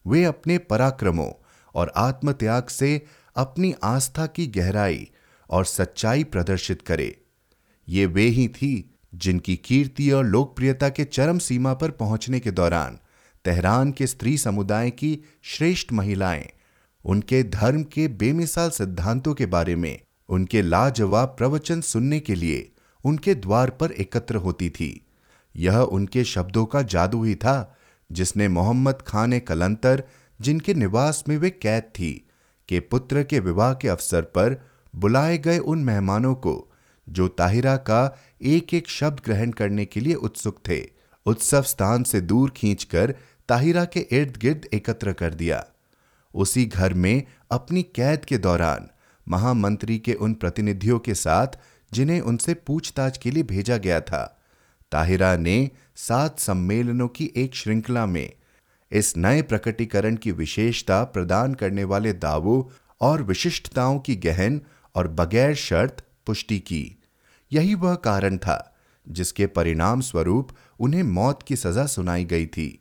वे अपने पराक्रमों और आत्मत्याग से अपनी आस्था की गहराई और सच्चाई प्रदर्शित करे। ये वे ही थी जिनकी कीर्ति और लोकप्रियता के चरम सीमा पर पहुँचने के दौरान तेहरान के स्त्री समुदाय की श्रेष्ठ महिलाएँ, उनके धर्म के बेमिसाल सिद्धांतों के बारे में, उनके लाजवाब प्रवचन सुनने के लिए उनके द्वार पर एकत्र होती थी। यह उनके शब्दों का जादू ही था, जिसने मोहम्मद खान कलंतर, जिनके निवास में वे कैद थी, के पुत्र के विवाह के अवसर पर बुलाए गए उन मेहमानों को, जो ताहिरा का एक एक शब्द ग्रहण करने के लिए उत्सुक थे, उत्सव स्थान से दूर खींचकर ताहिरा के इर्द गिर्द एकत्र कर दिया। उसी घर में अपनी कैद के दौरान महामंत्री के उन प्रतिनिधियों के साथ, जिन्हें उनसे पूछताछ के लिए भेजा गया था, ताहिरा ने सात सम्मेलनों की एक श्रृंखला में इस नए प्रकटीकरण की विशेषता प्रदान करने वाले दावों और विशिष्टताओं की गहन और बगैर शर्त पुष्टि की। यही वह कारण था जिसके परिणाम स्वरूप उन्हें मौत की सजा सुनाई गई थी।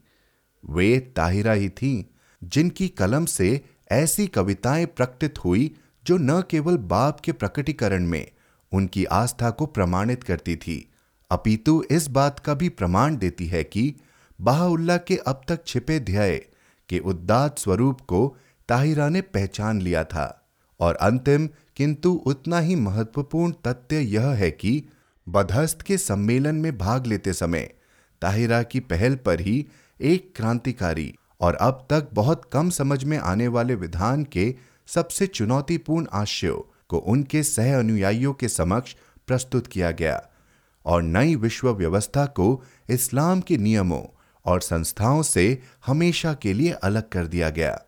वे ताहिरा ही थीं, जिनकी कलम से ऐसी कविताएँ प्रकटित हुई जो न केवल बाप के प्रकटीकरण में उनकी आस्था को प्रमाणित करती थी। अपितु इस बात का भी प्रमाण देती है कि बाहुल्ला के अब तक छिपे ध्यय के उद्दात स्वरूप को ताहिरा ने पहचान लिया था। और अंतिम, किंतु उतना ही महत्वपूर्ण तथ्य यह है कि बधस्त के सम्मेलन में भाग लेते समय ताहिरा की पहल पर ही एक क्रांतिकारी और अब तक बहुत कम समझ में आने वाले विधान के सबसे चुनौतीपूर्ण आशयों को उनके सह अनुयायियों के समक्ष प्रस्तुत किया गया और नई विश्व व्यवस्था को इस्लाम के नियमों और संस्थाओं से हमेशा के लिए अलग कर दिया गया।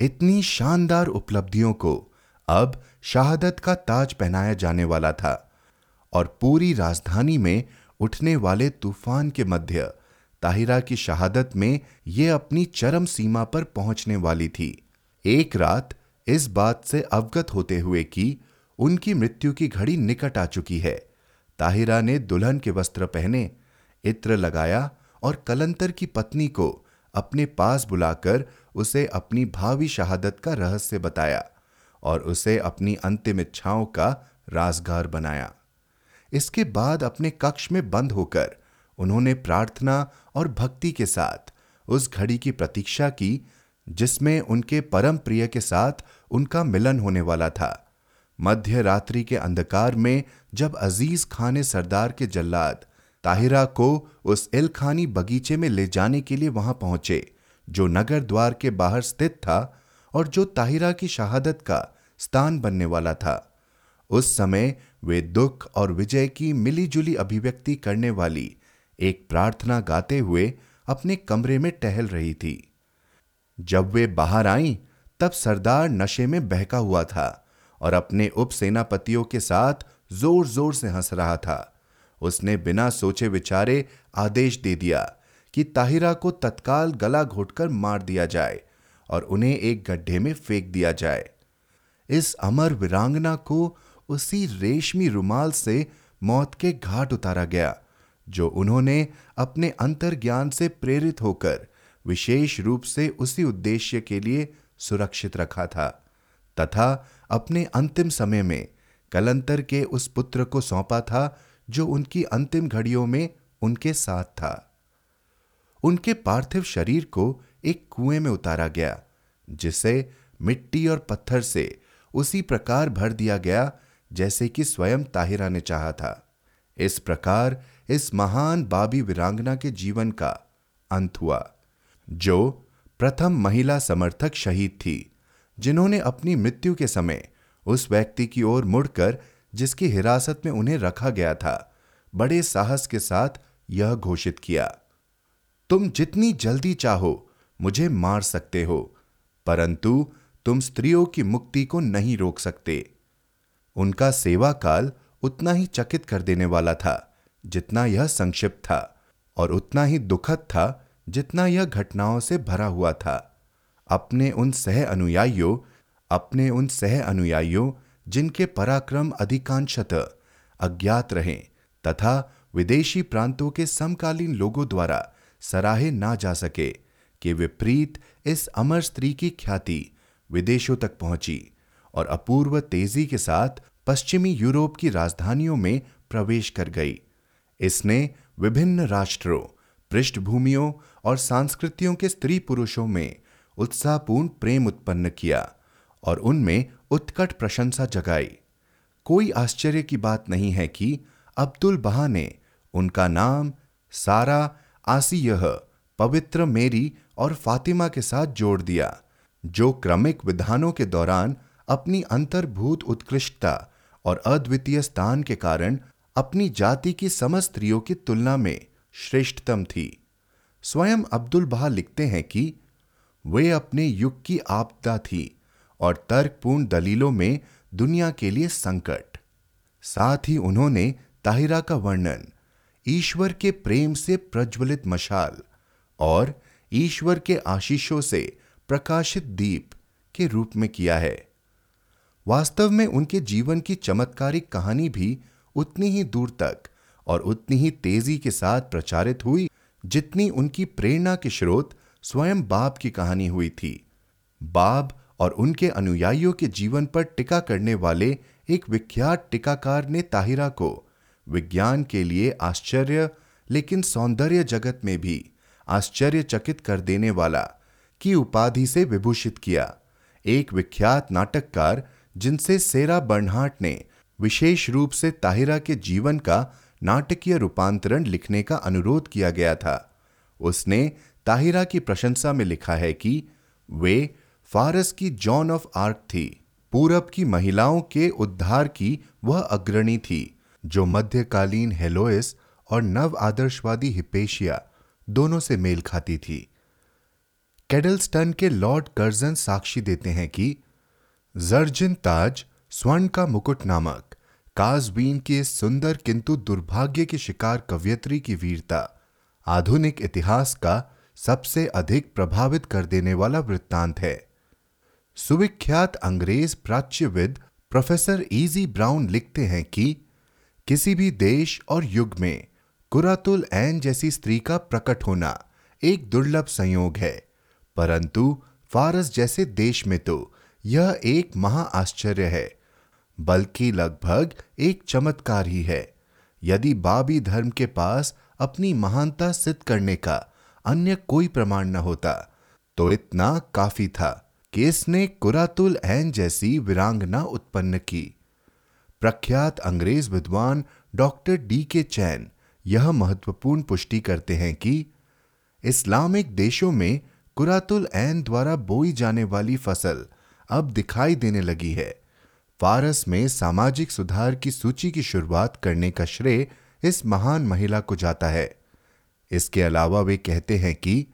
इतनी शानदार उपलब्धियों को अब शहादत का ताज पहनाया जाने वाला था और पूरी राजधानी में उठने वाले तूफ़ान के मध्य ताहिरा की शहादत में यह अपनी चरम सीमा पर पहुँचने वाली थी। एक रात इस बात से अवगत होते हुए कि उनकी मृत्यु की घड़ी निकट आ चुकी है। ताहिरा ने दुल्हन के वस्त्र पहने, इत्र लगाया और कलंतर की पत्नी को अपने पास बुलाकर उसे अपनी भावी शहादत का रहस्य बताया और उसे अपनी अंतिम इच्छाओं का राजगार बनाया। इसके बाद अपने कक्ष में बंद होकर उन्होंने प्रार्थना और भक्ति के साथ उस घड़ी की प्रतीक्षा की, जिसमें उनके परम प्रिय के साथ उनका मिलन होने वाला था। मध्य रात्रि के अंधकार में जब अज़ीज़ खान सरदार के जल्लाद, ताहिरा को उस इलखानी बगीचे में ले जाने के लिए वहाँ पहुँचे, जो नगर द्वार के बाहर स्थित था और जो ताहिरा की शहादत का स्थान बनने वाला था। उस समय वे दुख और विजय की मिलीजुली अभिव्यक्ति करने वाली एक प्रार्थना गाते हुए अपने कमरे में टहल रही थी। जब वे बाहर आईं, तब सरदार नशे में बहका हुआ था और अपने उप सेनापतियों के साथ ज़ोर ज़ोर से हंस रहा था। उसने बिना सोचे विचारे आदेश दे दिया कि ताहिरा को तत्काल गला घोटकर मार दिया जाए और उन्हें एक गड्ढे में फेंक दिया जाए। इस अमर वीरांगना को उसी रेशमी रुमाल से मौत के घाट उतारा गया। जो उन्होंने अपने अंतर्ज्ञान से प्रेरित होकर विशेष रूप से उसी उद्देश्य के लिए सुरक्षित रखा था, तथा अपने अंतिम समय में कलंतर के उस पुत्र को सौंपा था, जो उनकी अंतिम घड़ियों में उनके साथ था। उनके पार्थिव शरीर को एक कुएँ में उतारा गया, जिसे मिट्टी और पत्थर से उसी प्रकार भर दिया गया, जैसे कि स्वयं ताहिरा ने चाहा था। इस प्रकार इस महान बाबी वीरांगना के जीवन का अंत हुआ, जो प्रथम महिला समर्थक शहीद थी, जिन्होंने अपनी मृत्यु के समय उस व्यक्ति की ओर मुड़कर जिसकी हिरासत में उन्हें रखा गया था, बड़े साहस के साथ यह घोषित किया, तुम जितनी जल्दी चाहो, मुझे मार सकते हो, परंतु तुम स्त्रियों की मुक्ति को नहीं रोक सकते। उनका सेवा काल उतना ही चकित कर देने वाला था। जितना यह संक्षिप्त था, और उतना ही दुखद था जितना यह घटनाओं से भरा हुआ था। अपने उन सह अनुयायियों, अपने उन सह अनुयायियों, जिनके पराक्रम अधिकांशतः अज्ञात रहे, तथा विदेशी प्रांतों के समकालीन लोगों द्वारा सराहे ना जा सके कि विपरीत इस अमर स्त्री की ख्याति विदेशों तक पहुँची, और अपूर्व तेज़ी के साथ पश्चिमी यूरोप की राजधानियों में प्रवेश कर गई। इसने विभिन्न राष्ट्रों, पृष्ठभूमियों और संस्कृतियों के स्त्री पुरुषों में उत्साहपूर्ण प्रेम उत्पन्न किया और उनमें उत्कट प्रशंसा जगाई। कोई आश्चर्य की बात नहीं है कि अब्दुल बहा ने उनका नाम सारा आसियह, पवित्र मेरी और फातिमा के साथ जोड़ दिया, जो क्रमिक विधानों के दौरान अपनी अंतर्भूत उत्कृष्टता और अद्वितीय स्थान के कारण अपनी जाति की समस्त स्त्रियों की तुलना में श्रेष्ठतम थी। स्वयं अब्दुल बहा लिखते हैं कि वे अपने युग की आपदा थी और तर्कपूर्ण दलीलों में दुनिया के लिए संकट। साथ ही उन्होंने ताहिरा का वर्णन, ईश्वर के प्रेम से प्रज्वलित मशाल और ईश्वर के आशीषों से प्रकाशित दीप के रूप में किया है। वास्तव में उनके जीवन की चमत्कारिक कहानी भी उतनी ही दूर तक और उतनी ही तेज़ी के साथ प्रचारित हुई जितनी उनकी प्रेरणा के स्रोत स्वयं बाब की कहानी हुई थी। बाब और उनके अनुयायियों के जीवन पर टिका करने वाले एक विख्यात टिकाकार ने ताहिरा को विज्ञान के लिए आश्चर्य, लेकिन सौंदर्य जगत में भी आश्चर्यचकित कर देने वाला की उपाधि से विभूषित किया। एक विख्यात नाटककार जिनसे सेरा बर्नहार्ट ने विशेष रूप से ताहिरा के जीवन का नाटकीय रूपांतरण लिखने का अनुरोध किया गया था। उसने ताहिरा की प्रशंसा में लिखा है कि वे फारस की जॉन ऑफ़ आर्क थी। पूरब की महिलाओं के उद्धार की वह अग्रणी थी, जो मध्यकालीन हेलोइस और नव आदर्शवादी हिपेशिया दोनों से मेल खाती थी। कैडलस्टन के लॉर्ड कर्जन साक्षी देते हैं कि, जर्जिन ताज स्वर्ण का मुकुट नामक काजवीन के सुंदर किंतु दुर्भाग्य के शिकार कवयत्री की वीरता, आधुनिक इतिहास का सबसे अधिक प्रभावित कर देने वाला वृत्तांत है। सुविख्यात अंग्रेज़ प्राच्यविद प्रोफेसर इजी ब्राउन लिखते हैं कि किसी भी देश और युग में कुरातुल एन जैसी स्त्री का प्रकट होना एक दुर्लभ संयोग है, परंतु फारस जैसे देश में तो यह एक महा आश्चर्य है। बल्कि लगभग एक चमत्कार ही है। यदि बाबी धर्म के पास अपनी महानता सिद्ध करने का अन्य कोई प्रमाण न होता तो इतना काफ़ी था कि इसने कुरातुल एन जैसी वीरांगना उत्पन्न की। प्रख्यात अंग्रेज़ विद्वान डॉक्टर डी के चैन यह महत्वपूर्ण पुष्टि करते हैं कि इस्लामिक देशों में कुरातुल एन द्वारा बोई जाने वाली फ़सल अब दिखाई देने लगी है। फारस में सामाजिक सुधार की सूची की शुरुआत करने का श्रेय इस महान महिला को जाता है। इसके अलावा वे कहते हैं कि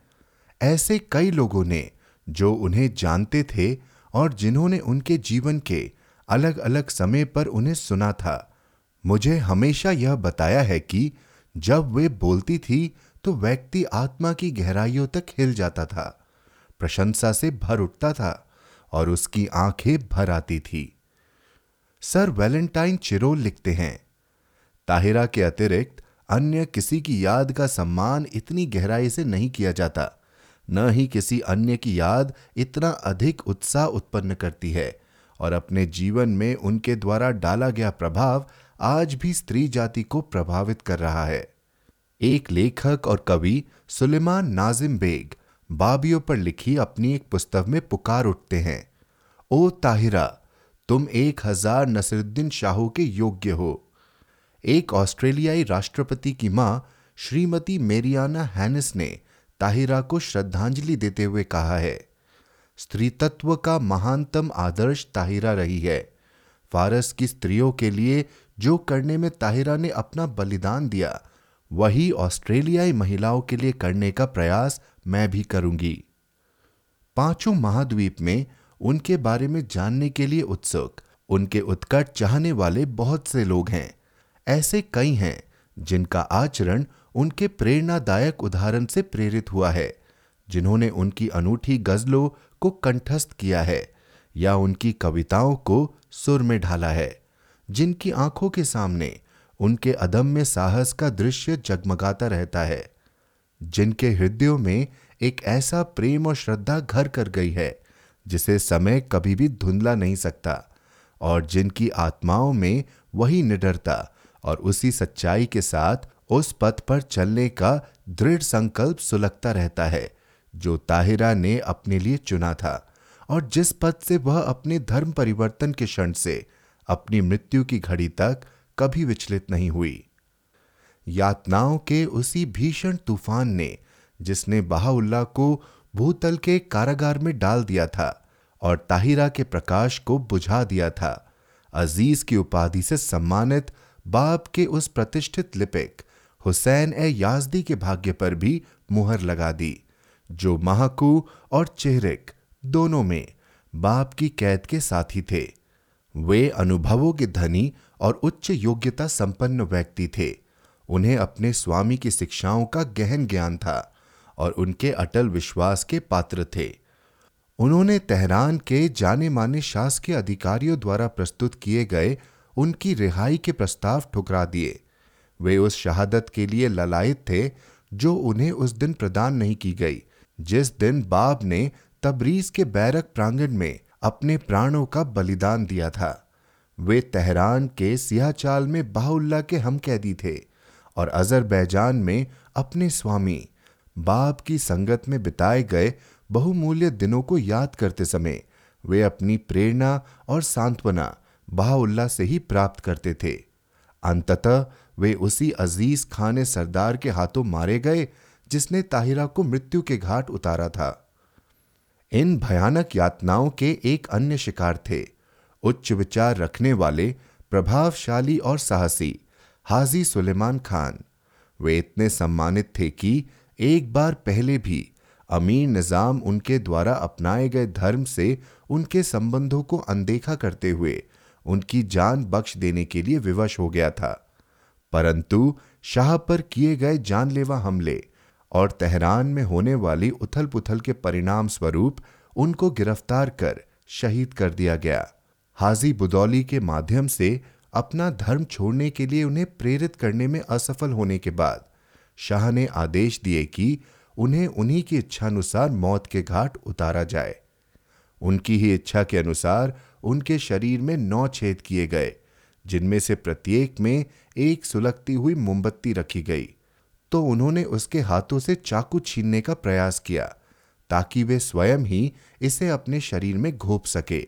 ऐसे कई लोगों ने, जो उन्हें जानते थे और जिन्होंने उनके जीवन के अलग अलग समय पर उन्हें सुना था, मुझे हमेशा यह बताया है कि जब वे बोलती थी तो व्यक्ति आत्मा की गहराइयों तक हिल जाता था, प्रशंसा से भर उठता था और उसकी आँखें भर आती थी। सर वैलेंटाइन चिरोल लिखते हैं। ताहिरा के अतिरिक्त, अन्य किसी की याद का सम्मान इतनी गहराई से नहीं किया जाता। न ही किसी अन्य की याद इतना अधिक उत्साह उत्पन्न करती है। और अपने जीवन में उनके द्वारा डाला गया प्रभाव आज भी स्त्री जाति को प्रभावित कर रहा है। एक लेखक और कवि सुलेमान नाजिम बेग बाबियों पर लिखी अपनी एक पुस्तक में पुकार उठते हैं। ओ ताहिरा तुम एक हज़ार नसरुद्दीन शाहों के योग्य हो। एक ऑस्ट्रेलियाई राष्ट्रपति की माँ श्रीमती मेरियाना हैनिस ने ताहिरा को श्रद्धांजलि देते हुए कहा है स्त्री तत्व का महानतम आदर्श ताहिरा रही है। फारस की स्त्रियों के लिए जो करने में ताहिरा ने अपना बलिदान दिया, वही ऑस्ट्रेलियाई महिलाओं के लिए करने का प्रयास मैं भी करूँगी। पाँचों महाद्वीप में उनके बारे में जानने के लिए उत्सुक। उनके उत्कट चाहने वाले बहुत से लोग हैं। ऐसे कई हैं, जिनका आचरण उनके प्रेरणादायक उदाहरण से प्रेरित हुआ है, जिन्होंने उनकी अनूठी गजलों को कंठस्थ किया है, या उनकी कविताओं को सुर में ढाला है, जिनकी आँखों के सामने उनके अदम्य साहस का दृश्य जगमगाता रहता है, जिनके हृदयों में एक ऐसा प्रेम और श्रद्धा घर कर गई है जिसे समय कभी भी धुंधला नहीं सकता और जिनकी आत्माओं में वही निडरता और उसी सच्चाई के साथ उस पथ पर चलने का दृढ़ संकल्प सुलगता रहता है, जो ताहिरा ने अपने लिए चुना था और जिस पद से वह अपने धर्म परिवर्तन के क्षण से अपनी मृत्यु की घड़ी तक कभी विचलित नहीं हुई। यातनाओं के उसी भीषण तूफ़ान ने, जिसने बहाउल्ला को भूतल के कारागार में डाल दिया था और ताहिरा के प्रकाश को बुझा दिया था। अज़ीज़ की उपाधि से सम्मानित बाप के उस प्रतिष्ठित लिपिक, हुसैन ए याजदी के भाग्य पर भी मुहर लगा दी, जो महाकू और चेहरिक दोनों में बाप की कैद के साथी थे। वे अनुभवों के धनी और उच्च योग्यता संपन्न व्यक्ति थे। उन्हें अपने स्वामी की शिक्षाओं का गहन ज्ञान था। और उनके अटल विश्वास के पात्र थे। उन्होंने तेहरान के जाने माने शासकीय अधिकारियों द्वारा प्रस्तुत किए गए उनकी रिहाई के प्रस्ताव ठुकरा दिए। वे उस शहादत के लिए ललायत थे, जो उन्हें उस दिन प्रदान नहीं की गई, जिस दिन बाब ने तबरीज के बैरक प्रांगण में अपने प्राणों का बलिदान दिया था। वे तेहरान के सियाचाल में बाहुल्ला के हम कैदी थे और अजरबैजान में अपने स्वामी बाप की संगत में बिताए गए बहुमूल्य दिनों को याद करते समय वे अपनी प्रेरणा और सांत्वना बाहुल्ला से ही प्राप्त करते थे। अंततः वे उसी अज़ीज़ खाने सरदार के हाथों मारे गए, जिसने ताहिरा को मृत्यु के घाट उतारा था। इन भयानक यातनाओं के एक अन्य शिकार थे। उच्च विचार रखने वाले, प्रभावशाली और साहसी हाजी सुलेमान खान। वे इतने सम्मानित थे कि एक बार पहले भी अमीर निज़ाम उनके द्वारा अपनाए गए धर्म से उनके संबंधों को अनदेखा करते हुए उनकी जान बख्श देने के लिए विवश हो गया था। परंतु शाह पर किए गए जानलेवा हमले और तेहरान में होने वाली उथल पुथल के परिणाम स्वरूप उनको गिरफ़्तार कर शहीद कर दिया गया। हाजी बुदौली के माध्यम से अपना धर्म छोड़ने के लिए उन्हें प्रेरित करने में असफल होने के बाद शाह ने आदेश दिए कि उन्हें उन्हीं की इच्छानुसार मौत के घाट उतारा जाए। उनकी ही इच्छा के अनुसार उनके शरीर में नौ छेद किए गए, जिनमें से प्रत्येक में एक सुलगती हुई मोमबत्ती रखी गई। तो उन्होंने उसके हाथों से चाकू छीनने का प्रयास किया, ताकि वे स्वयं ही इसे अपने शरीर में घोप सके।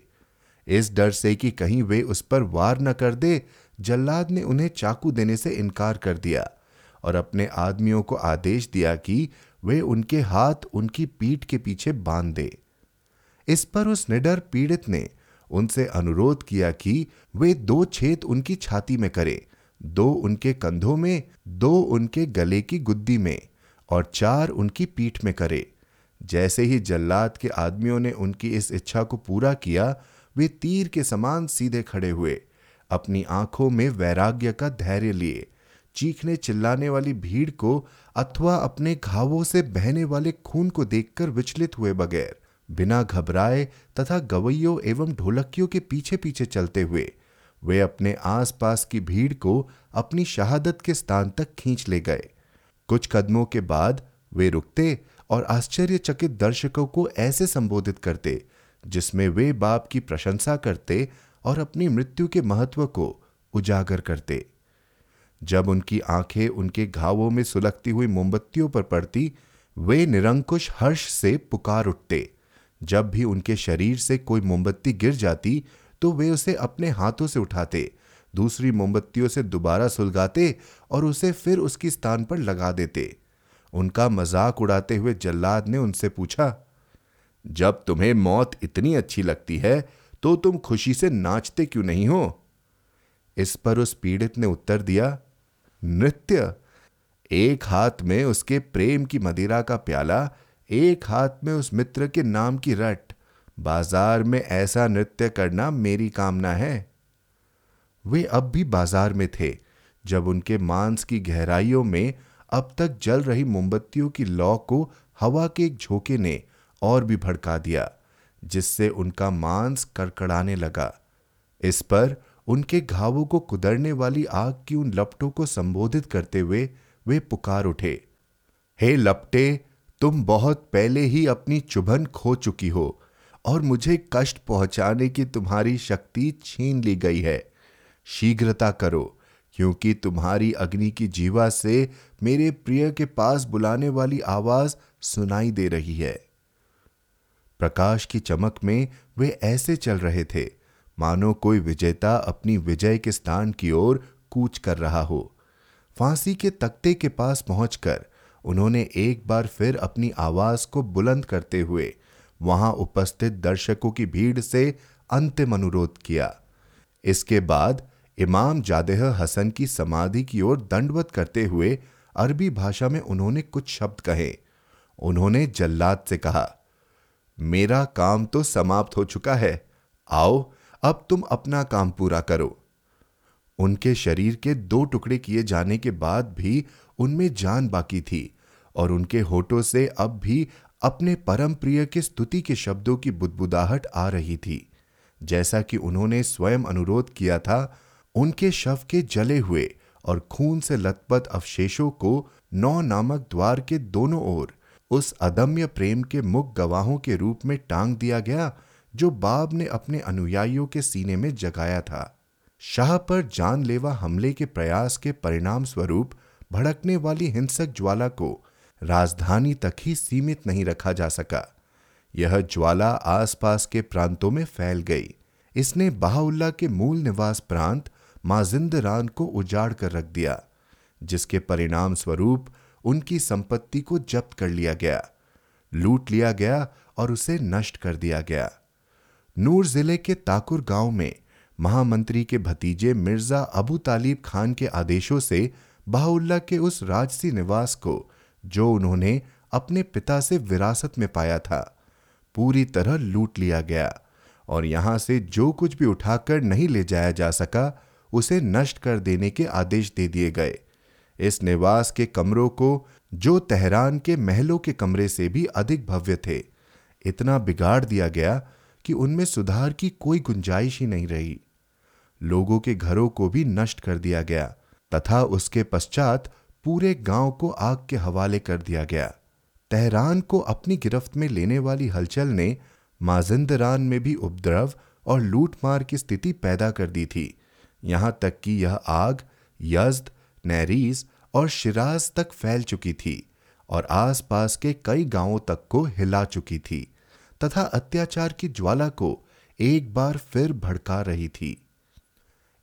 इस डर से कि कहीं वे उस पर वार न कर दे, जल्लाद ने उन्हें चाकू देने से इनकार कर दिया। और अपने आदमियों को आदेश दिया कि वे उनके हाथ उनकी पीठ के पीछे बाँध। दे इस पर उस निडर पीड़ित ने उनसे अनुरोध किया कि वे दो छेद उनकी छाती में करें, दो उनके कंधों में, दो उनके गले की गुद्दी में और चार उनकी पीठ में करे। जैसे ही जल्लाद के आदमियों ने उनकी इस इच्छा को पूरा किया, वे तीर के समान सीधे खड़े हुए, अपनी आँखों में वैराग्य का धैर्य लिए चीखने चिल्लाने वाली भीड़ को अथवा अपने घावों से बहने वाले खून को देखकर विचलित हुए बगैर, बिना घबराए तथा गवैयों एवं ढोलकियों के पीछे पीछे चलते हुए, वे अपने आसपास की भीड़ को अपनी शहादत के स्थान तक खींच ले गए। कुछ कदमों के बाद वे रुकते और आश्चर्यचकित दर्शकों को ऐसे संबोधित करते, जिसमें वे बाप की प्रशंसा करते और अपनी मृत्यु के महत्व को उजागर करते। जब उनकी आँखें उनके घावों में सुलगती हुई मोमबत्तियों पर पड़ती, वे निरंकुश हर्ष से पुकार उठते। जब भी उनके शरीर से कोई मोमबत्ती गिर जाती तो वे उसे अपने हाथों से उठाते, दूसरी मोमबत्तियों से दोबारा सुलगाते और उसे फिर उसकी स्थान पर लगा देते। उनका मज़ाक उड़ाते हुए जल्लाद ने उनसे पूछा, जब तुम्हें मौत इतनी अच्छी लगती है तो तुम खुशी से नाचते क्यों नहीं हो? इस पर उस पीड़ित ने उत्तर दिया नृत्य। एक हाथ में उसके प्रेम की मदिरा का प्याला, एक हाथ में उस मित्र के नाम की रट। बाज़ार में ऐसा नृत्य करना मेरी कामना है। वे अब भी बाज़ार में थे, जब उनके मांस की गहराइयों में अब तक जल रही मोमबत्तियों की लौ को हवा के एक झोंके ने और भी भड़का दिया, जिससे उनका मांस कड़कड़ाने लगा। इस पर उनके घावों को कुदरने वाली आग की उन लपटों को संबोधित करते हुए वे पुकार उठे। हे लपटे, तुम बहुत पहले ही अपनी चुभन खो चुकी हो और मुझे कष्ट पहुँचाने की तुम्हारी शक्ति छीन ली गई है। शीघ्रता करो, क्योंकि तुम्हारी अग्नि की जीवा से मेरे प्रिय के पास बुलाने वाली आवाज़ सुनाई दे रही है। प्रकाश की चमक में वे ऐसे चल रहे थे मानो कोई विजेता अपनी विजय के स्थान की ओर कूच कर रहा हो। फांसी के तख्ते के पास पहुंचकर उन्होंने एक बार फिर अपनी आवाज़ को बुलंद करते हुए वहाँ उपस्थित दर्शकों की भीड़ से अंतिम अनुरोध किया। इसके बाद इमाम जादेह हसन की समाधि की ओर दंडवत करते हुए अरबी भाषा में उन्होंने कुछ शब्द कहे। उन्होंने जल्लाद से कहा, मेरा काम तो समाप्त हो चुका है। आओ अब तुम अपना काम पूरा करो। उनके शरीर के दो टुकड़े किए जाने के बाद भी उनमें जान बाकी थी और उनके होठों से अब भी अपने परम प्रिय के स्तुति के शब्दों की बुदबुदाहट आ रही थी। जैसा कि उन्होंने स्वयं अनुरोध किया था, उनके शव के जले हुए और खून से लथपथ अवशेषों को नौ नामक द्वार के दोनों ओर उस अदम्य प्रेम के मुख गवाहों के रूप में टांग दिया गया जो बाब ने अपने अनुयायियों के सीने में जगाया था। शाह पर जानलेवा हमले के प्रयास के परिणाम स्वरूप भड़कने वाली हिंसक ज्वाला को राजधानी तक ही सीमित नहीं रखा जा सका। यह ज्वाला आसपास के प्रांतों में फैल गई। इसने बहाउल्ला के मूल निवास प्रांत माजिंदरान को उजाड़ कर रख दिया, जिसके परिणाम स्वरूप उनकी संपत्ति को जब्त कर लिया गया, लूट लिया गया और उसे नष्ट कर दिया गया। नूर ज़िले के ताकुर गाँव में महामंत्री के भतीजे मिर्ज़ा अबू तालिब खान के आदेशों से बाहुल्ला के उस राजसी निवास को, जो उन्होंने अपने पिता से विरासत में पाया था, पूरी तरह लूट लिया गया और यहाँ से जो कुछ भी उठाकर नहीं ले जाया जा सका, उसे नष्ट कर देने के आदेश दे दिए गए। इस निवास के कमरों को जो तेहरान के महलों के कमरे से भी अधिक भव्य थे। इतना बिगाड़ दिया गया कि उनमें सुधार की कोई गुंजाइश ही नहीं रही। लोगों के घरों को भी नष्ट कर दिया गया, तथा उसके पश्चात पूरे गाँव को आग के हवाले कर दिया गया। तेहरान को अपनी गिरफ्त में लेने वाली हलचल ने माजिंदरान में भी उपद्रव और लूटमार की स्थिति पैदा कर दी थी। यहाँ तक कि यह आग, यज्द नैरीज और शिराज तक फैल चुकी थी और आसपास के कई गाँवों तक को हिला चुकी थी। तथा अत्याचार की ज्वाला को एक बार फिर भड़का रही थी।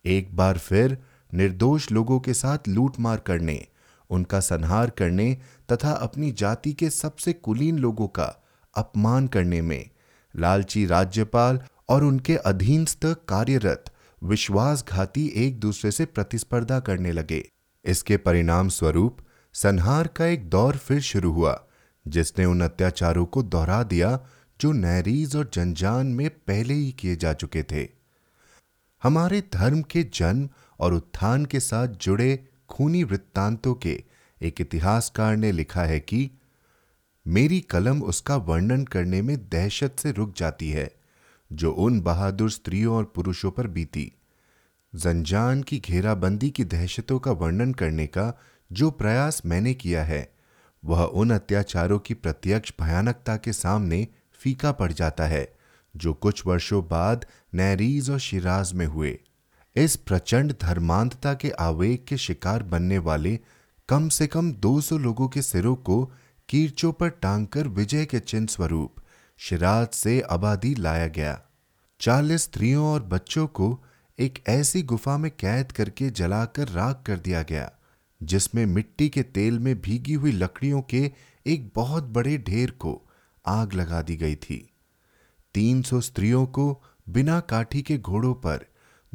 एक बार फिर निर्दोष लोगों के साथ लूटमार करने, उनका संहार करने तथा अपनी जाति के सबसे कुलीन लोगों का अपमान करने में लालची राज्यपाल और उनके अधीनस्थ कार्यरत विश्वासघाती एक दूसरे से प्रतिस्पर्धा करने लगे। इसके परिणाम स्वरूप संहार का एक दौर फिर शुरू हुआ, जिसने उन अत्याचारों को दोहरा दिया जो नैरीज और जनजान में पहले ही किए जा चुके थे। हमारे धर्म के जन्म और उत्थान के साथ जुड़े खूनी वृत्तांतों के एक इतिहासकार ने लिखा है कि, मेरी कलम उसका वर्णन करने में दहशत से रुक जाती है, जो उन बहादुर स्त्रियों और पुरुषों पर बीती। जंजान की घेराबंदी की दहशतों का वर्णन करने का जो प्रयास मैंने किया है, वह उन अत्याचारों की प्रत्यक्ष भयानकता के सामने फीका पड़ जाता है, जो कुछ वर्षों बाद नैरीज और शिराज में हुए। इस प्रचंड धर्मांतता के आवेग के शिकार बनने वाले कम से कम 200 लोगों के सिरों को कीर्चों पर टांगकर विजय के चिन्ह स्वरूप शिराज से आबादी लाया गया। चालीस स्त्रियों और बच्चों को एक ऐसी गुफा में कैद करके जलाकर राख कर दिया गया, जिसमें मिट्टी के तेल में भीगी हुई लकड़ियों के एक बहुत बड़े ढेर को आग लगा दी गई थी। तीन सौ स्त्रियों को बिना काठी के घोड़ों पर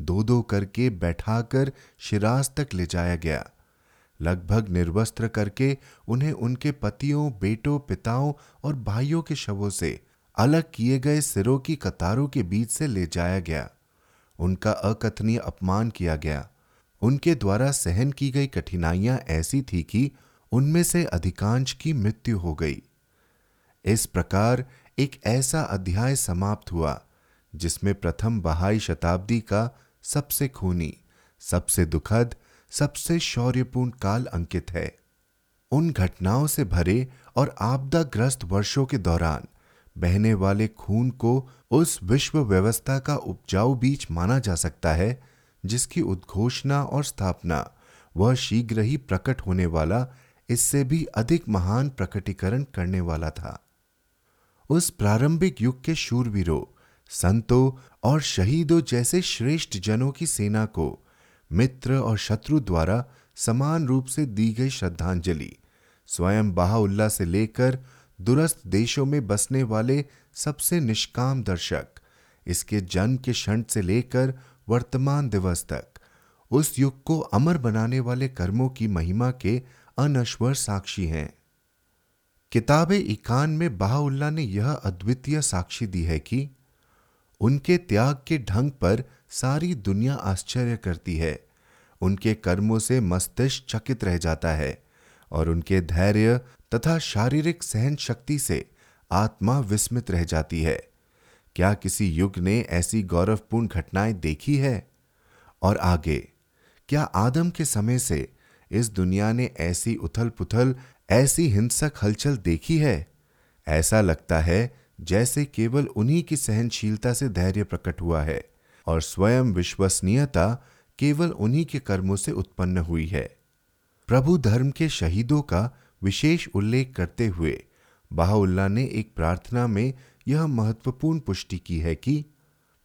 दो दो करके बैठाकर शिराज तक ले जाया गया। लगभग निर्वस्त्र करके उन्हें उनके पतियों, बेटों, पिताओं और भाइयों के शवों से अलग किए गए सिरों की कतारों के बीच से ले जाया गया। उनका अकथनीय अपमान किया गया। उनके द्वारा सहन की गई कठिनाइयाँ ऐसी थी कि उनमें से अधिकांश की मृत्यु हो गई। इस प्रकार एक ऐसा अध्याय समाप्त हुआ, जिसमें प्रथम बहाई शताब्दी का सबसे खूनी, सबसे दुखद, सबसे शौर्यपूर्ण काल अंकित है। उन घटनाओं से भरे और आपदाग्रस्त वर्षों के दौरान बहने वाले खून को उस विश्व व्यवस्था का उपजाऊ बीज माना जा सकता है, जिसकी उद्घोषणा और स्थापना वह शीघ्र ही प्रकट होने वाला, इससे भी अधिक महान प्रकटीकरण करने वाला था। उस प्रारंभिक युग के शूरवीरों, संतों और शहीदों जैसे श्रेष्ठ जनों की सेना को मित्र और शत्रु द्वारा समान रूप से दी गई श्रद्धांजलि, स्वयं बाहुल्ला से लेकर दूरस्थ देशों में बसने वाले सबसे निष्काम दर्शक, इसके जन्म के क्षण से लेकर वर्तमान दिवस तक, उस युग को अमर बनाने वाले कर्मों की महिमा के अनश्वर साक्षी हैं। किताब इकान में बाहुल्ला ने यह अद्वितीय साक्षी दी है कि उनके त्याग के ढंग पर सारी दुनिया आश्चर्य करती है। उनके कर्मों से मस्तिष्क चकित रह जाता है और उनके धैर्य तथा शारीरिक सहन शक्ति से आत्मा विस्मित रह जाती है। क्या किसी युग ने ऐसी गौरवपूर्ण घटनाएँ देखी है? और आगे, क्या आदम के समय से इस दुनिया ने ऐसी उथल पुथल ऐसी हिंसक हलचल देखी है। ऐसा लगता है जैसे केवल उन्हीं की सहनशीलता से धैर्य प्रकट हुआ है और स्वयं विश्वसनीयता केवल उन्हीं के कर्मों से उत्पन्न हुई है। प्रभु धर्म के शहीदों का विशेष उल्लेख करते हुए बाहुल्ला ने एक प्रार्थना में यह महत्वपूर्ण पुष्टि की है कि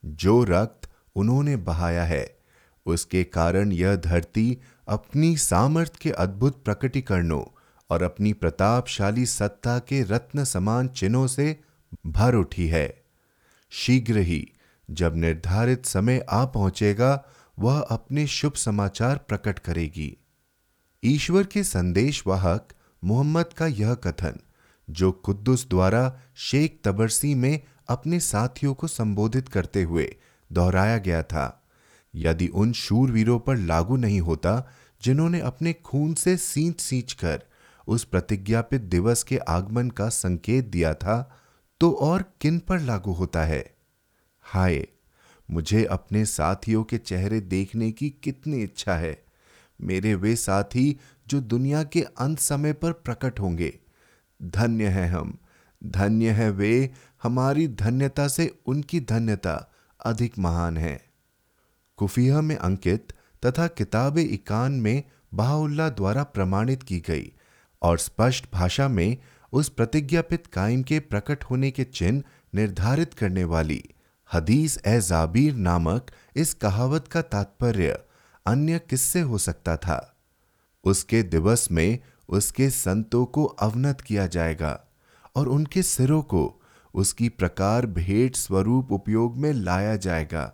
जो रक्त उन्होंने बहाया है, उसके कारण यह धरती अपनी सामर्थ्य के अद्भुत प्रकटीकरणों और अपनी प्रतापशाली सत्ता के रत्न समान चिन्हों से भर उठी है। शीघ्र ही जब निर्धारित समय आ पहुंचेगा, वह अपने शुभ समाचार प्रकट करेगी। ईश्वर के संदेश वाहक मोहम्मद का यह कथन, जो कुद्दुस द्वारा शेख तबरसी में अपने साथियों को संबोधित करते हुए दोहराया गया था, यदि उन शूरवीरों पर लागू नहीं होता, जिन्होंने अपने खून से सींच सींच कर उस प्रतिज्ञापित दिवस के आगमन का संकेत दिया था तो और किन पर लागू होता है? हाय, मुझे अपने साथियों के चेहरे देखने की कितनी इच्छा है। मेरे वे साथी जो दुनिया के अंत समय पर प्रकट होंगे। धन्य है हम, धन्य है वे, हमारी धन्यता से उनकी धन्यता अधिक महान है। कुफिया में अंकित तथा किताब इकान में बाहुल्ला द्वारा प्रमाणित की गई। और स्पष्ट भाषा में उस प्रतिज्ञापित कायम के प्रकट होने के चिन्ह निर्धारित करने वाली हदीस ए जाबीर नामक इस कहावत का तात्पर्य अन्य किससे हो सकता था? उसके दिवस में उसके संतों को अवनत किया जाएगा और उनके सिरों को उसकी प्रकार भेंट स्वरूप उपयोग में लाया जाएगा।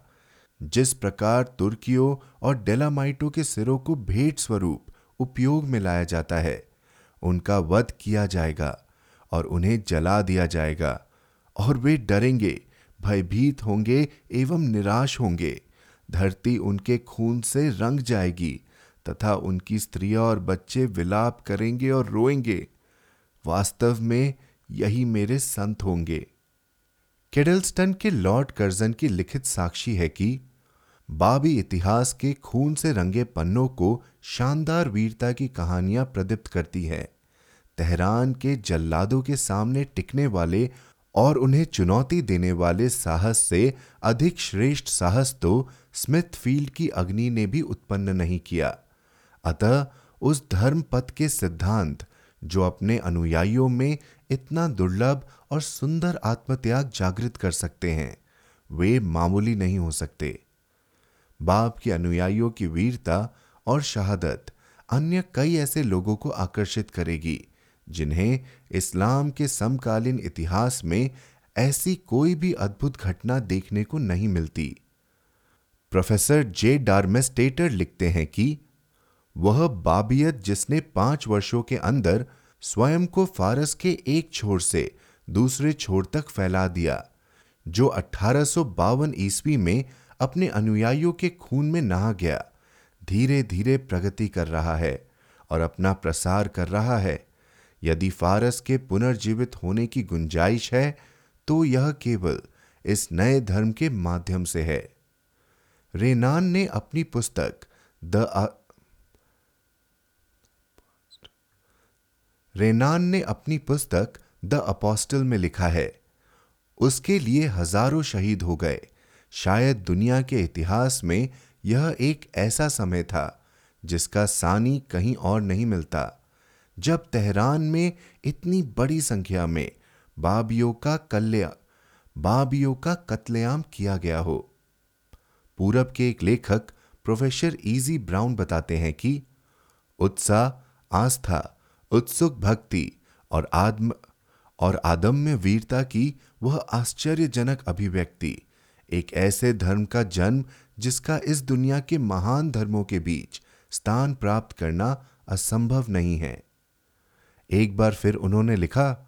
जिस प्रकार तुर्कियों और डेलामाइटों के सिरों को भेंट स्वरूप उपयोग में लाया जाता है उनका वध किया जाएगा और उन्हें जला दिया जाएगा। और वे डरेंगे, भयभीत होंगे एवं निराश होंगे। धरती उनके खून से रंग जाएगी तथा उनकी स्त्रियाँ और बच्चे विलाप करेंगे और रोएँगे। वास्तव में यही मेरे संत होंगे। केडलस्टन के लॉर्ड कर्जन की लिखित साक्षी है कि बाबी इतिहास के खून से रंगे पन्नों को शानदार वीरता की कहानियाँ प्रदीप्त करती है। तेहरान के जल्लादों के सामने टिकने वाले और उन्हें चुनौती देने वाले साहस से अधिक श्रेष्ठ साहस तो स्मिथ फ़ील्ड की अग्नि ने भी उत्पन्न नहीं किया। अतः उस धर्म पथ के सिद्धांत, जो अपने अनुयायियों में इतना दुर्लभ और सुंदर आत्मत्याग जागृत कर सकते हैं, वे मामूली नहीं हो सकते। बाप के अनुयायियों की वीरता और शहादत अन्य कई ऐसे लोगों को आकर्षित करेगी। जिन्हें इस्लाम के समकालीन इतिहास में ऐसी कोई भी अद्भुत घटना देखने को नहीं मिलती। प्रोफेसर जे डार्मेस्टेटर लिखते हैं कि वह बाबियत जिसने पाँच वर्षों के अंदर स्वयं को फारस के एक छोर से दूसरे छोर तक फैला दिया, जो अठारह ईस्वी में अपने अनुयायियों के खून में नहा गया धीरे धीरे प्रगति कर रहा है और अपना प्रसार कर रहा है। यदि फारस के पुनर्जीवित होने की गुंजाइश है तो यह केवल इस नए धर्म के माध्यम से है। रेनान ने अपनी पुस्तक द रेनान ने अपनी पुस्तक द अपोस्टल में लिखा है। उसके लिए हज़ारों शहीद हो गए। शायद दुनिया के इतिहास में यह एक ऐसा समय था जिसका सानी कहीं और नहीं मिलता। जब तेहरान में इतनी बड़ी संख्या में बाबियों का कल्या, बाबियों का कत्लेआम किया गया हो। पूरब के एक लेखक प्रोफेसर इजी ब्राउन बताते हैं कि उत्साह, आस्था, उत्सुक भक्ति और आत्म और आदम्य वीरता की वह आश्चर्यजनक अभिव्यक्ति, एक ऐसे धर्म का जन्म जिसका इस दुनिया के महान धर्मों के बीच स्थान प्राप्त करना असंभव नहीं है। एक बार फिर उन्होंने लिखा,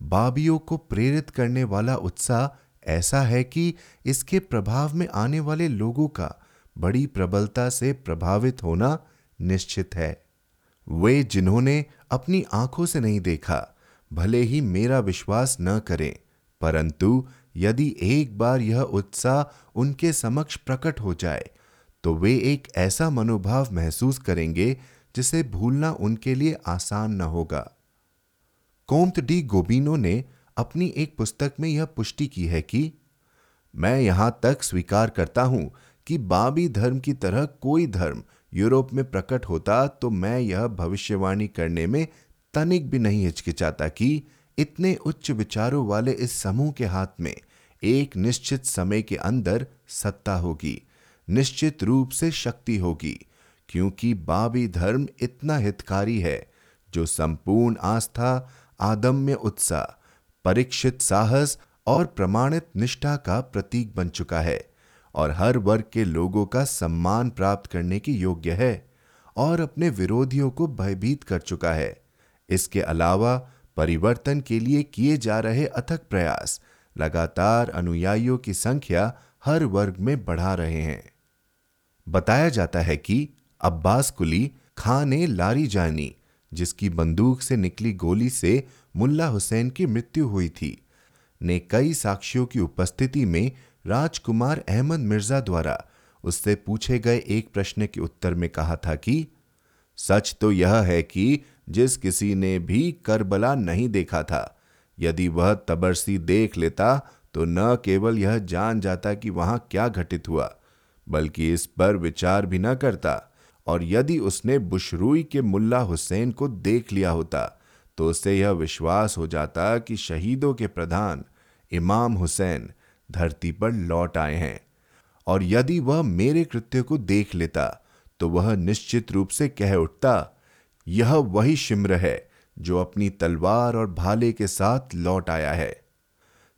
बाबियों को प्रेरित करने वाला उत्साह ऐसा है कि इसके प्रभाव में आने वाले लोगों का बड़ी प्रबलता से प्रभावित होना निश्चित है। वे जिन्होंने अपनी आँखों से नहीं देखा, भले ही मेरा विश्वास न करें, परंतु यदि एक बार यह उत्साह उनके समक्ष प्रकट हो जाए तो वे एक ऐसा मनोभाव महसूस करेंगे जिसे भूलना उनके लिए आसान न होगा। कोम्त डी गोबिनो ने अपनी एक पुस्तक में यह पुष्टि की है कि, मैं यहाँ तक स्वीकार करता हूँ कि बाबी धर्म की तरह कोई धर्म यूरोप में प्रकट होता तो मैं यह भविष्यवाणी करने में तनिक भी नहीं हिचकिचाता कि इतने उच्च विचारों वाले इस समूह के हाथ में एक निश्चित समय के अंदर सत्ता होगी, निश्चित रूप से शक्ति होगी। क्योंकि बाबी धर्म इतना हितकारी है, जो संपूर्ण आस्था, आदम्य उत्साह परीक्षित साहस और प्रमाणित निष्ठा का प्रतीक बन चुका है और हर वर्ग के लोगों का सम्मान प्राप्त करने की योग्य है और अपने विरोधियों को भयभीत कर चुका है। इसके अलावा परिवर्तन के लिए किए जा रहे अथक प्रयास लगातार अनुयायियों की संख्या हर वर्ग में बढ़ा रहे हैं। बताया जाता है कि अब्बास कुली खां ने लारी जानी, जिसकी बंदूक से निकली गोली से मुल्ला हुसैन की मृत्यु हुई थी। ने कई साक्षियों की उपस्थिति में राजकुमार अहमद मिर्ज़ा द्वारा उससे पूछे गए एक प्रश्न के उत्तर में कहा था कि, सच तो यह है कि जिस किसी ने भी करबला नहीं देखा था, यदि वह तबरसी देख लेता तो न केवल यह जान जाता कि वहाँ क्या घटित हुआ, बल्कि इस पर विचार भी न करता। और यदि उसने बुशरूई के मुल्ला हुसैन को देख लिया होता तो उसे यह विश्वास हो जाता कि शहीदों के प्रधान इमाम हुसैन धरती पर लौट आए हैं। और यदि वह मेरे कृत्य को देख लेता तो वह निश्चित रूप से कह उठता, यह वही शिम्र है जो अपनी तलवार और भाले के साथ लौट आया है।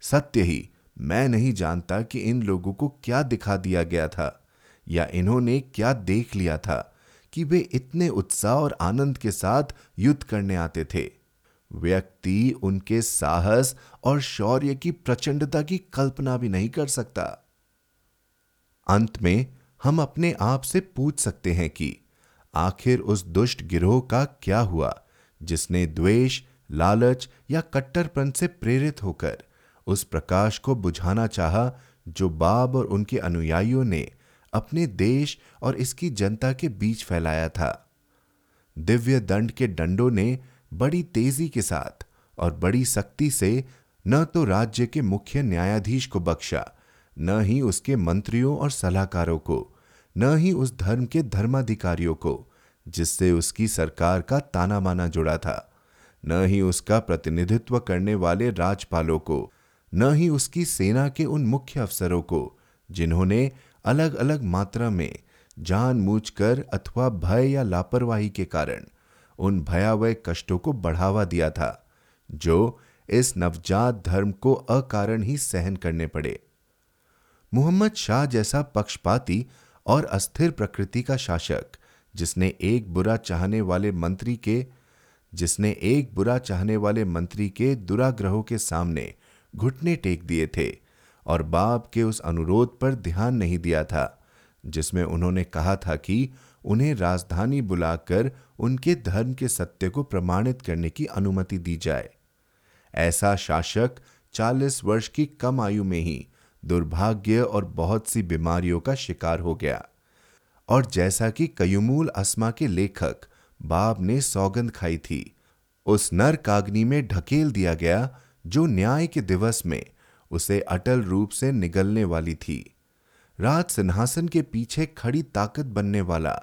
सत्य ही, मैं नहीं जानता कि इन लोगों को क्या दिखा दिया गया था, या इन्होंने क्या देख लिया था। कि वे इतने उत्साह और आनंद के साथ युद्ध करने आते थे। व्यक्ति उनके साहस और शौर्य की प्रचंडता की कल्पना भी नहीं कर सकता। अंत में हम अपने आप से पूछ सकते हैं कि आखिर उस दुष्ट गिरोह का क्या हुआ, जिसने द्वेष, लालच या कट्टरपन से प्रेरित होकर उस प्रकाश को बुझाना चाहा, जो बाब और उनके अनुयायियों ने अपने देश और इसकी जनता के बीच फैलाया था। दिव्य दंड के डंडों ने बड़ी तेज़ी के साथ और बड़ी सख्ती से न तो राज्य के मुख्य न्यायाधीश को बख्शा, न ही उसके मंत्रियों और सलाहकारों को, न ही उस धर्म के धर्माधिकारियों को, जिससे उसकी सरकार का ताना माना जुड़ा था, न ही उसका प्रतिनिधित्व करने वाले राजपालों को, न ही उसकी सेना के उन मुख्य अफसरों को, जिन्होंने अलग अलग मात्रा में जानबूझकर अथवा भय या लापरवाही के कारण उन भयावह कष्टों को बढ़ावा दिया था, जो इस नवजात धर्म को अकारण ही सहन करने पड़े। मोहम्मद शाह जैसा पक्षपाती और अस्थिर प्रकृति का शासक, जिसने एक बुरा चाहने वाले मंत्री के, जिसने एक बुरा चाहने वाले मंत्री के दुराग्रहों के सामने घुटने टेक दिए थे और बाप के उस अनुरोध पर ध्यान नहीं दिया था, जिसमें उन्होंने कहा था कि उन्हें राजधानी बुलाकर उनके धर्म के सत्य को प्रमाणित करने की अनुमति दी जाए। ऐसा शासक 40 वर्ष की कम आयु में ही दुर्भाग्य और बहुत सी बीमारियों का शिकार हो गया। और जैसा कि कयुमूल अस्मा के लेखक बाब ने सौगंध खाई थी, उस नर काग्नि में ढकेल दिया गया जो न्याय के दिवस में उसे अटल रूप से निगलने वाली थी। राज सिंहासन के पीछे खड़ी ताकत बनने वाला